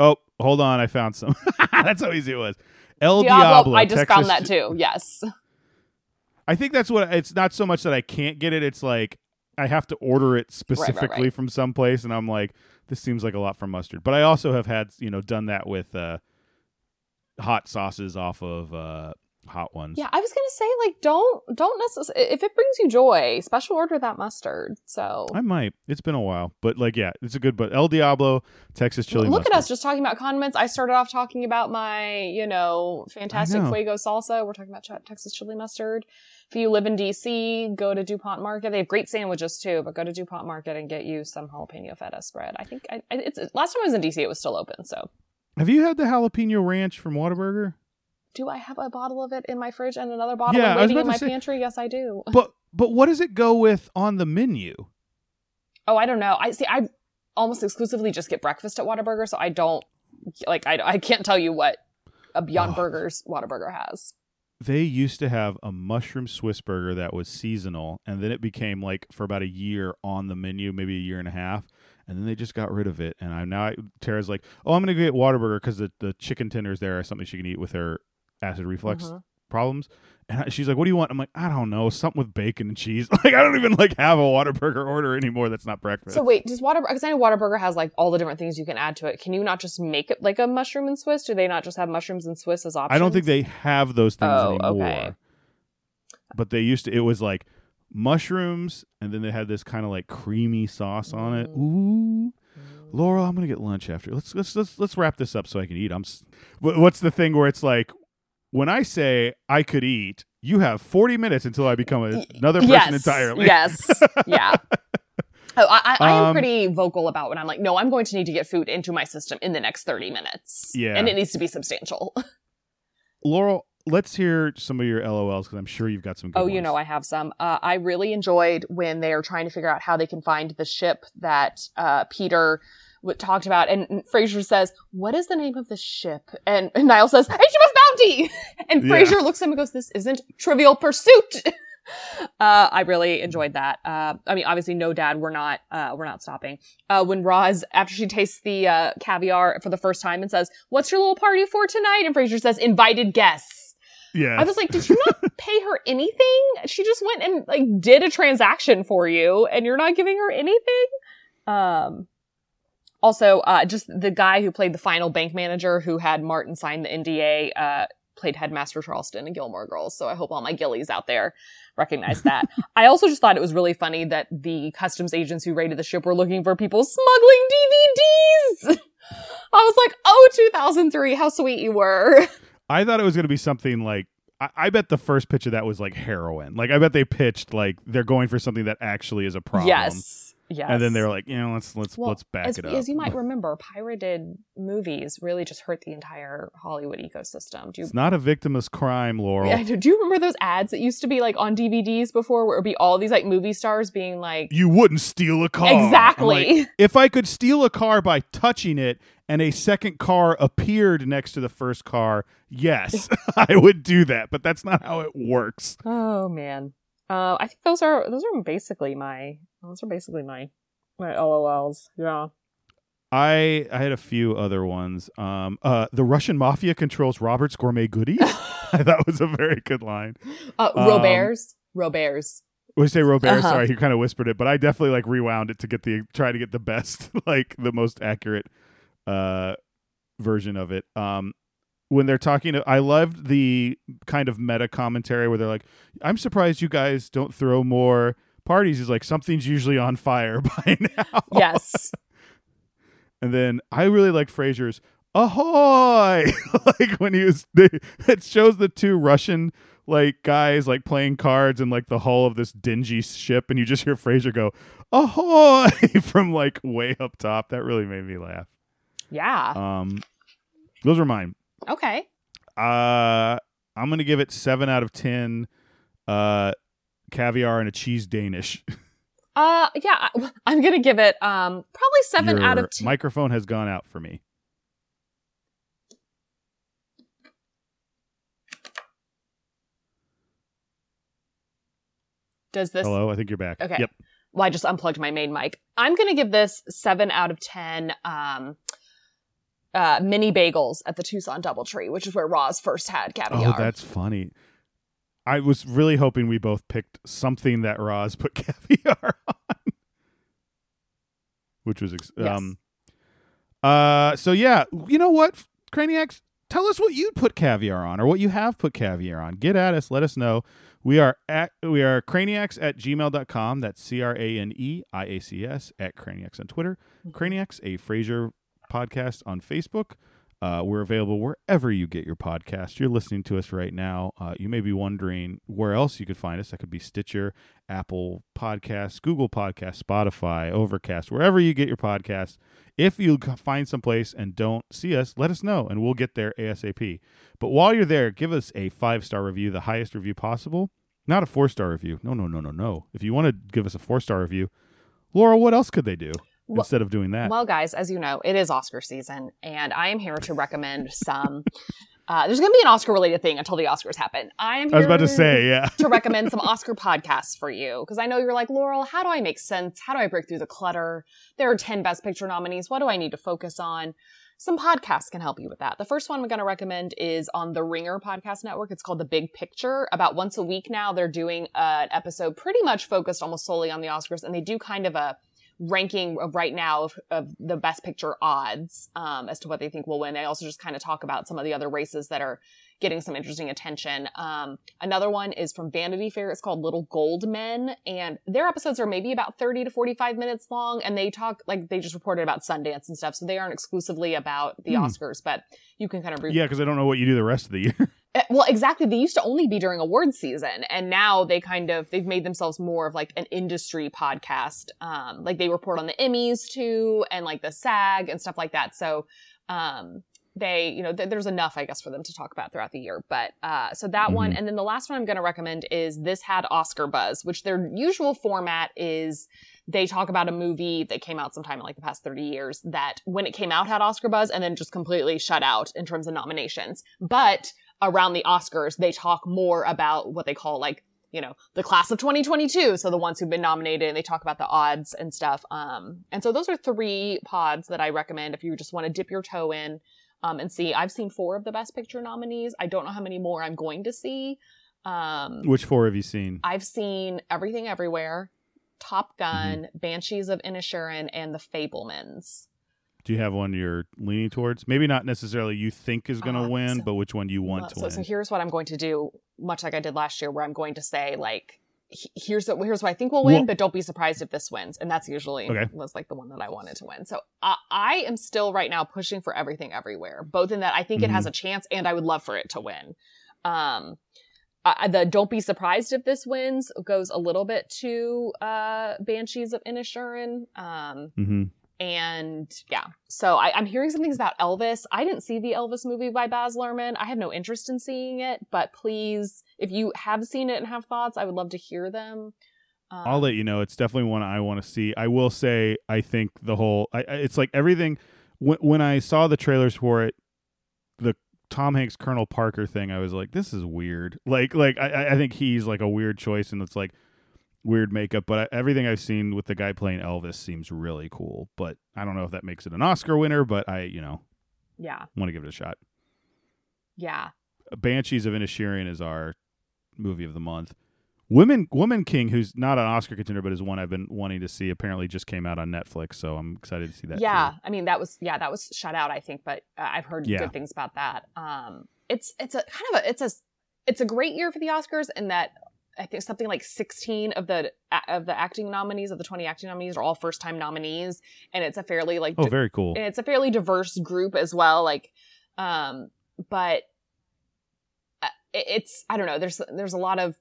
Oh, hold on, I found some. that's how easy it was. El Diablo? Diablo. I just Texas found that too. Yes. I think that's what it's not so much that I can't get it. It's like I have to order it specifically right. from someplace, and I'm like, this seems like a lot for mustard. But I also have had you know done that with uh, hot sauces off of uh, hot ones. Yeah, I was gonna say like don't don't necessarily if it brings you joy, special order that mustard. So I might. It's been a while, but like, yeah, it's a good. But El Diablo, Texas chili. Look mustard. at us just talking about condiments. I started off talking about my, you know, fantastic know. fuego salsa. We're talking about ch- Texas chili mustard. If you live in DC, go to DuPont Market. They have great sandwiches too, but go to DuPont Market and get you some jalapeno feta spread. I think I, I- it's last time I was in DC, it was still open. So, Have you had the jalapeno ranch from Whataburger? do I have a bottle of it in my fridge and another bottle Yeah, waiting in my say- pantry? Yes, I do. But but what does it go with on the menu? Oh, I don't know. I see. I almost exclusively just get breakfast at Whataburger, so I don't like. I I can't tell you what a Beyond Oh. Burgers Whataburger has. they used to have a mushroom Swiss burger that was seasonal, and then it became like for about a year on the menu, maybe a year and a half, and then they just got rid of it. And I'm now Tara's like, "Oh, I'm gonna get Whataburger because the the chicken tenders there are something she can eat with her acid reflux Mhm. problems." And I- she's like, "What do you want?" I'm like, "I don't know, something with bacon and cheese." Like I don't even like have a Whataburger order anymore. That's not breakfast. So wait, does Whataburger? Because I know Whataburger has like all the different things you can add to it. Can you not just make it like a mushroom and Swiss? Do they not just have mushrooms and Swiss as options? I don't think they have those things Oh, anymore. okay. But they used to. It was like mushrooms, and then they had this kind of like creamy sauce on it. Ooh, Laurel, I'm gonna get lunch after. Let's let's let's let's wrap this up so I can eat. I'm. s- What's the thing where it's like, when I say I could eat, you have 40 minutes until I become a- another person yes, entirely. Yes. Yeah. Oh, I, I, I am Um, pretty vocal about when I'm like, no, I'm going to need to get food into my system in the next 30 minutes. Yeah. And it needs to be substantial. Laurel, let's hear some of your LOLs because I'm sure you've got some. Good Oh, you ones. know, I have some. Uh, I really enjoyed when they are trying to figure out how they can find the ship that uh, Peter w- talked about. And, and Frasier says, What is the name of the ship? And, and Niles says, HMS Bounty! And Yeah. Frasier looks at him and goes, This isn't Trivial Pursuit! Uh, I really enjoyed that. Uh, I mean, obviously, no, Dad, we're not, uh, we're not stopping. Uh, when Roz, after she tastes the uh, caviar for the first time, and says, "What's your little party for tonight?" and Frasier says, "Invited guests." Yeah. I was like, did you not pay her anything? She just went and like did a transaction for you and you're not giving her anything? Um also, uh just the guy who played the final bank manager who had Martin sign the NDA, uh played Headmaster Charleston in Gilmore Girls. So I hope all my Gillies out there recognize that. I also just thought it was really funny that the customs agents who raided the ship were looking for people smuggling DVDs. I was like, oh, 2003, how sweet you were. I thought it was going to be something like I, I bet the first pitch of that was like heroin. Like I bet they pitched like they're going for something that actually is a problem. Yes. Yes. And then they're like, you know, let's let's Well, let's back as, it up. as you might remember, pirated movies really just hurt the entire Hollywood ecosystem. Do you it's not a victimless crime, Laurel. Yeah, do you remember those ads that used to be like on DVDs before where it would be all these like movie stars being like You wouldn't steal a car. I'm like, Exactly. if I could steal a car by touching it and a second car appeared next to the first car, yes, I would do that. But that's not how it works. Oh man. Uh I think those are those are basically my those are basically my my LOLs. Yeah. I I had a few other ones. Um, uh, the Russian mafia controls Robert's gourmet goodies. I thought was a very good line. Uh Um, Roberts. Roberts. We say Robert. Uh-huh. Sorry, he kind of whispered it, but I definitely like rewound it to get the try to get the best, like the most accurate uh version of it. Um, when they're talking, to, I loved the kind of meta commentary where they're like, "I'm surprised you guys don't throw more parties." Is like something's usually on fire by now. Yes. And then I really liked Frasier's "Ahoy!" like when he was. They, it shows the two Russian like guys like playing cards in like the hull of this dingy ship, and you just hear Frasier go "Ahoy!" from like way up top. That really made me laugh. Yeah. Um, those were mine. Okay. Uh, I'm gonna give it seven out of ten. Uh, caviar and a cheese Danish. Uh yeah, I- I'm going to give it um probably 7 out of 10. Microphone has gone out for me. Does this Hello, I think you're back. Okay. Yep. well, I just unplugged my main mic. I'm gonna give this seven out of ten um uh mini bagels at the Tucson Doubletree, which is where Roz first had caviar. Oh, that's funny. I was really hoping we both picked something that Roz put caviar on, which was ex- Yes. um. Uh, so yeah, you know what, Craneiacs, tell us what you'd put caviar on, or what you have put caviar on. Get at us. Let us know. We are at we are craneiacs at gmail.com. That's C R A N E I A C S at craneiacs on Twitter. Craneiacs, a Frasier podcast on Facebook. Uh, we're available wherever you get your podcast. You're listening to us right now. Uh, you may be wondering where else you could find us. That could be Stitcher, Apple Podcasts, Google Podcasts, Spotify, Overcast, wherever you get your podcasts. If you find someplace and don't see us, let us know and we'll get there ASAP. But while you're there, give us a five star review, the highest review possible. Not a four star review. No, no, no, no, no. If you want to give us a four star review, Laura, what else could they do Well- instead of doing that? Well, guys, as you know, it is Oscar season, and I am here to recommend some. Uh, there's going to be an Oscar related thing until the Oscars happen. I am. Here I was about to say, yeah. to recommend some Oscar podcasts for you because I know you're like Laurel. How do I make sense? How do I break through the clutter? There are ten Best Picture nominees. What do I need to focus on? Some podcasts can help you with that. The first one I'm going to recommend is on the Ringer podcast network. It's called The Big Picture. About once a week now, they're doing an episode pretty much focused almost solely on the Oscars, and they do kind of a ranking of right now of, of the best picture odds um, as to what they think will win. They also just kind of talk about some of the other races that are getting some interesting attention. Um, another one is from Vanity Fair. It's called Little Gold Men, and their episodes are maybe about 30 to 45 minutes long, and they talk like they just reported about Sundance and stuff, so they aren't exclusively about the Hmm. Oscars, but you can kind of re- Yeah, because I don't know what you do the rest of the year. uh, Well, exactly. They used to only be during award season, and now they kind of they've made themselves more of like an industry podcast. Um, like they report on the Emmys too, and like the SAG and stuff like that. So, um, they you know th- there's enough I guess for them to talk about throughout the year. But uh, so that one, Mhm. and then the last one I'm going to recommend is this had Oscar buzz, which their usual format is they talk about a movie that came out sometime in like the past 30 years that when it came out had Oscar buzz and then just completely shut out in terms of nominations. But around the Oscars, they talk more about what they call like, you know, the class of 2022. So the ones who've been nominated and they talk about the odds and stuff. Um, and so those are three pods that I recommend if you just want to dip your toe in, um, and see. I've seen four of the best picture nominees. I don't know how many more I'm going to see. Um, Which four have you seen? I've seen Everything Everywhere, Top Gun, Banshees of Inisherin, and The Fabelmans. Do you have one you're leaning towards? Maybe not necessarily you think is going to Uh, win, so- but which one you want Well, to so, win. so here's what I'm going to do, much like I did last year, where I'm going to say like, here's what here's what I think will win, Well- but don't be surprised if this wins. And that's usually Okay. was like the one that I wanted to win. So I I am still right now pushing for everything everywhere, both in that I think it Mm-hmm. has a chance and I would love for it to win. Um, I, the don't be surprised if this wins goes a little bit to uh Banshees of Inisherin. Um, hmm and yeah, so I, I'm hearing some things about Elvis. I didn't see the Elvis movie by Baz Luhrmann. I have no interest in seeing it, but please, if you have seen it and have thoughts, I would love to hear them. Um, I'll let you know. It's definitely one I want to see. I will say, I think the whole, I, I- it's like everything. When, when I saw the trailers for it, the Tom Hanks Colonel Parker thing, I was like, this is weird. Like, like I, I think he's like a weird choice, and it's like weird makeup. But I, everything I've seen with the guy playing Elvis seems really cool. But I don't know if that makes it an Oscar winner. But I, you know, yeah, want to give it a shot. yeah, Banshees of Inisherin is our movie of the month. Women Woman King, who's not an Oscar contender, but is one I've been wanting to see, apparently just came out on Netflix, so I'm excited to see that. yeah. too. I mean, that was yeah, that was shut out, I think, but uh, I've heard Yeah. good things about that. Um, it's it's a kind of a it's a it's a great year for the Oscars in that I think something like 16 of the of the acting nominees of the 20 acting nominees are all first time nominees, and it's a fairly like Oh, very cool. and it's a fairly diverse group as well like um but uh, it's i don't know there's there's a lot of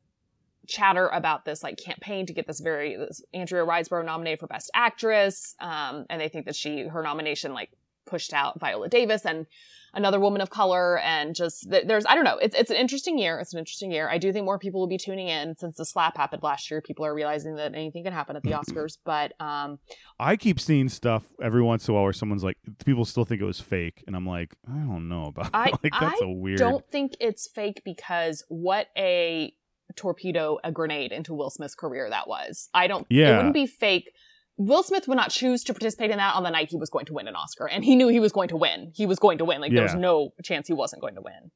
chatter about this like campaign to get this very this andrea riseborough nominated for best actress um and they think that she her nomination like pushed out viola davis and another woman of color and just th- there's i don't know it's it's an interesting year it's an interesting year i do think more people will be tuning in since the slap happened last year people are realizing that anything can happen at the oscars but um I keep seeing stuff every once in a while where someone's like, people still think it was fake, and I'm like, I don't know about. I- like that's I a weird. don't think it's fake because what a torpedo, a grenade into Will Smith's career that was. I don't. yeah. It wouldn't be fake. Will Smith would not choose to participate in that on the night he was going to win an Oscar, and he knew he was going to win. He was going to win. Like there was no chance he wasn't going to win.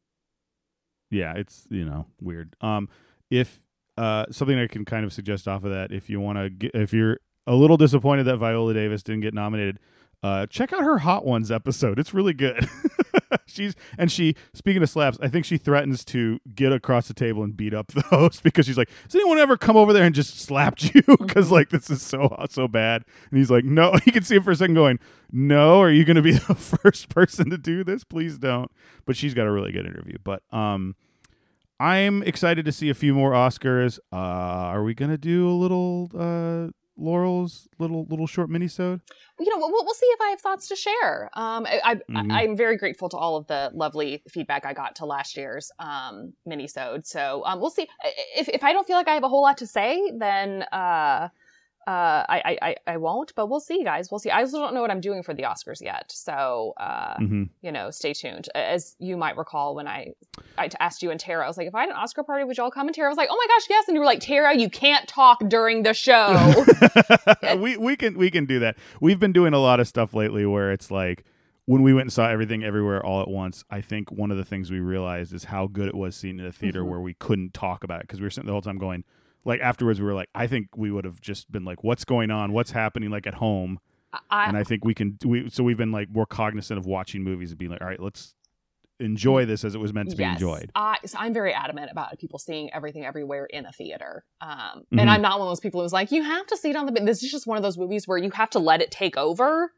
yeah, it's you know weird. Um, if uh something I can kind of suggest off of that, if you want to, if you're a little disappointed that Viola Davis didn't get nominated, uh, check out her Hot Ones episode. It's really good. she's and she speaking of slaps, I think she threatens to get across the table and beat up the host because she's like, "Has anyone ever come over there and just slapped you? Because like this is so so bad." And he's like, "No." You can see him for a second going, "No, are you going to be the first person to do this? Please don't." But she's got a really good interview. But um. I'm excited to see a few more Oscars. Uh, are we gonna do a little uh, Laurel's little little short minisode? you know, we'll, we'll see if I have thoughts to share. Um, I, I, am very grateful to all of the lovely feedback I got to last year's um, mini-sode. So um, we'll see. If, if I don't feel like I have a whole lot to say, then uh, uh, I, I, I, I won't. But we'll see, guys. We'll see. I also don't know what I'm doing for the Oscars yet. So, uh, Mm-hmm. you know, stay tuned. As you might recall, when I, I asked you and Tara, I was like, if I had an Oscar party, would y'all come? And Tara was like, oh my gosh, yes. And you were like, Tara, you can't talk during the show. we we can we can do that. We've been doing a lot of stuff lately where it's like when we went and saw everything everywhere all at once. I think one of the things we realized is how good it was seeing in a theater Mhm. where we couldn't talk about it because we were sitting the whole time going. Like afterwards, we were like, I think we would have just been like, "What's going on? What's happening?" Like at home, I, and I think we can. We so we've been like more cognizant of watching movies and being like, "All right, let's enjoy this as it was meant to be enjoyed." I, so I'm very adamant about people seeing everything everywhere in a theater. Um, Mhm. And I'm not one of those people who's like, you have to see it on the. This is just one of those movies where you have to let it take over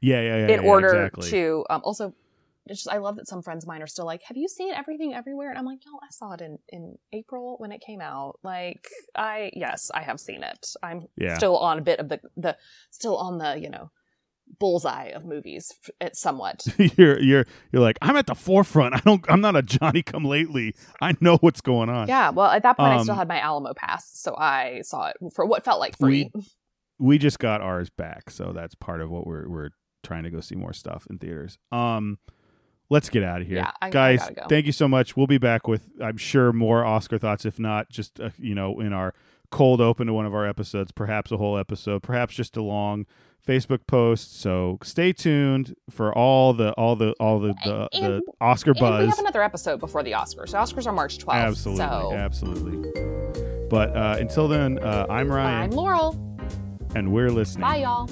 Yeah, yeah, yeah. in yeah, order exactly. to. Um, also, it's just, I love that some friends of mine are still like, have you seen everything everywhere? And I'm like, y'all, I saw it in, in April when it came out. Like, I, yes, I have seen it. I'm Yeah. still on a bit of the, the, still on the, you know, bullseye of movies somewhat. you're you're you're like I'm at the forefront. I don't. I'm not a Johnny Come Lately. I know what's going on. Yeah, well, at that point, I still Um, had my Alamo pass, so I saw it for what felt like free. We just got ours back, so that's part of what we're we're trying to go see more stuff in theaters. Um, let's get out of here, Yeah, I- I guys. gotta go. Thank you so much. We'll be back with I'm sure more Oscar thoughts, if not just uh, you know in our cold open to one of our episodes, perhaps a whole episode, perhaps just a long Facebook post. So stay tuned for all the all the all the the, the Oscar and buzz. we have another episode before the Oscars. The Oscars are March 12th. Absolutely, So absolutely. But uh, until then, uh, I'm Ryan, I'm Laurel. and we're listening. Bye, y'all.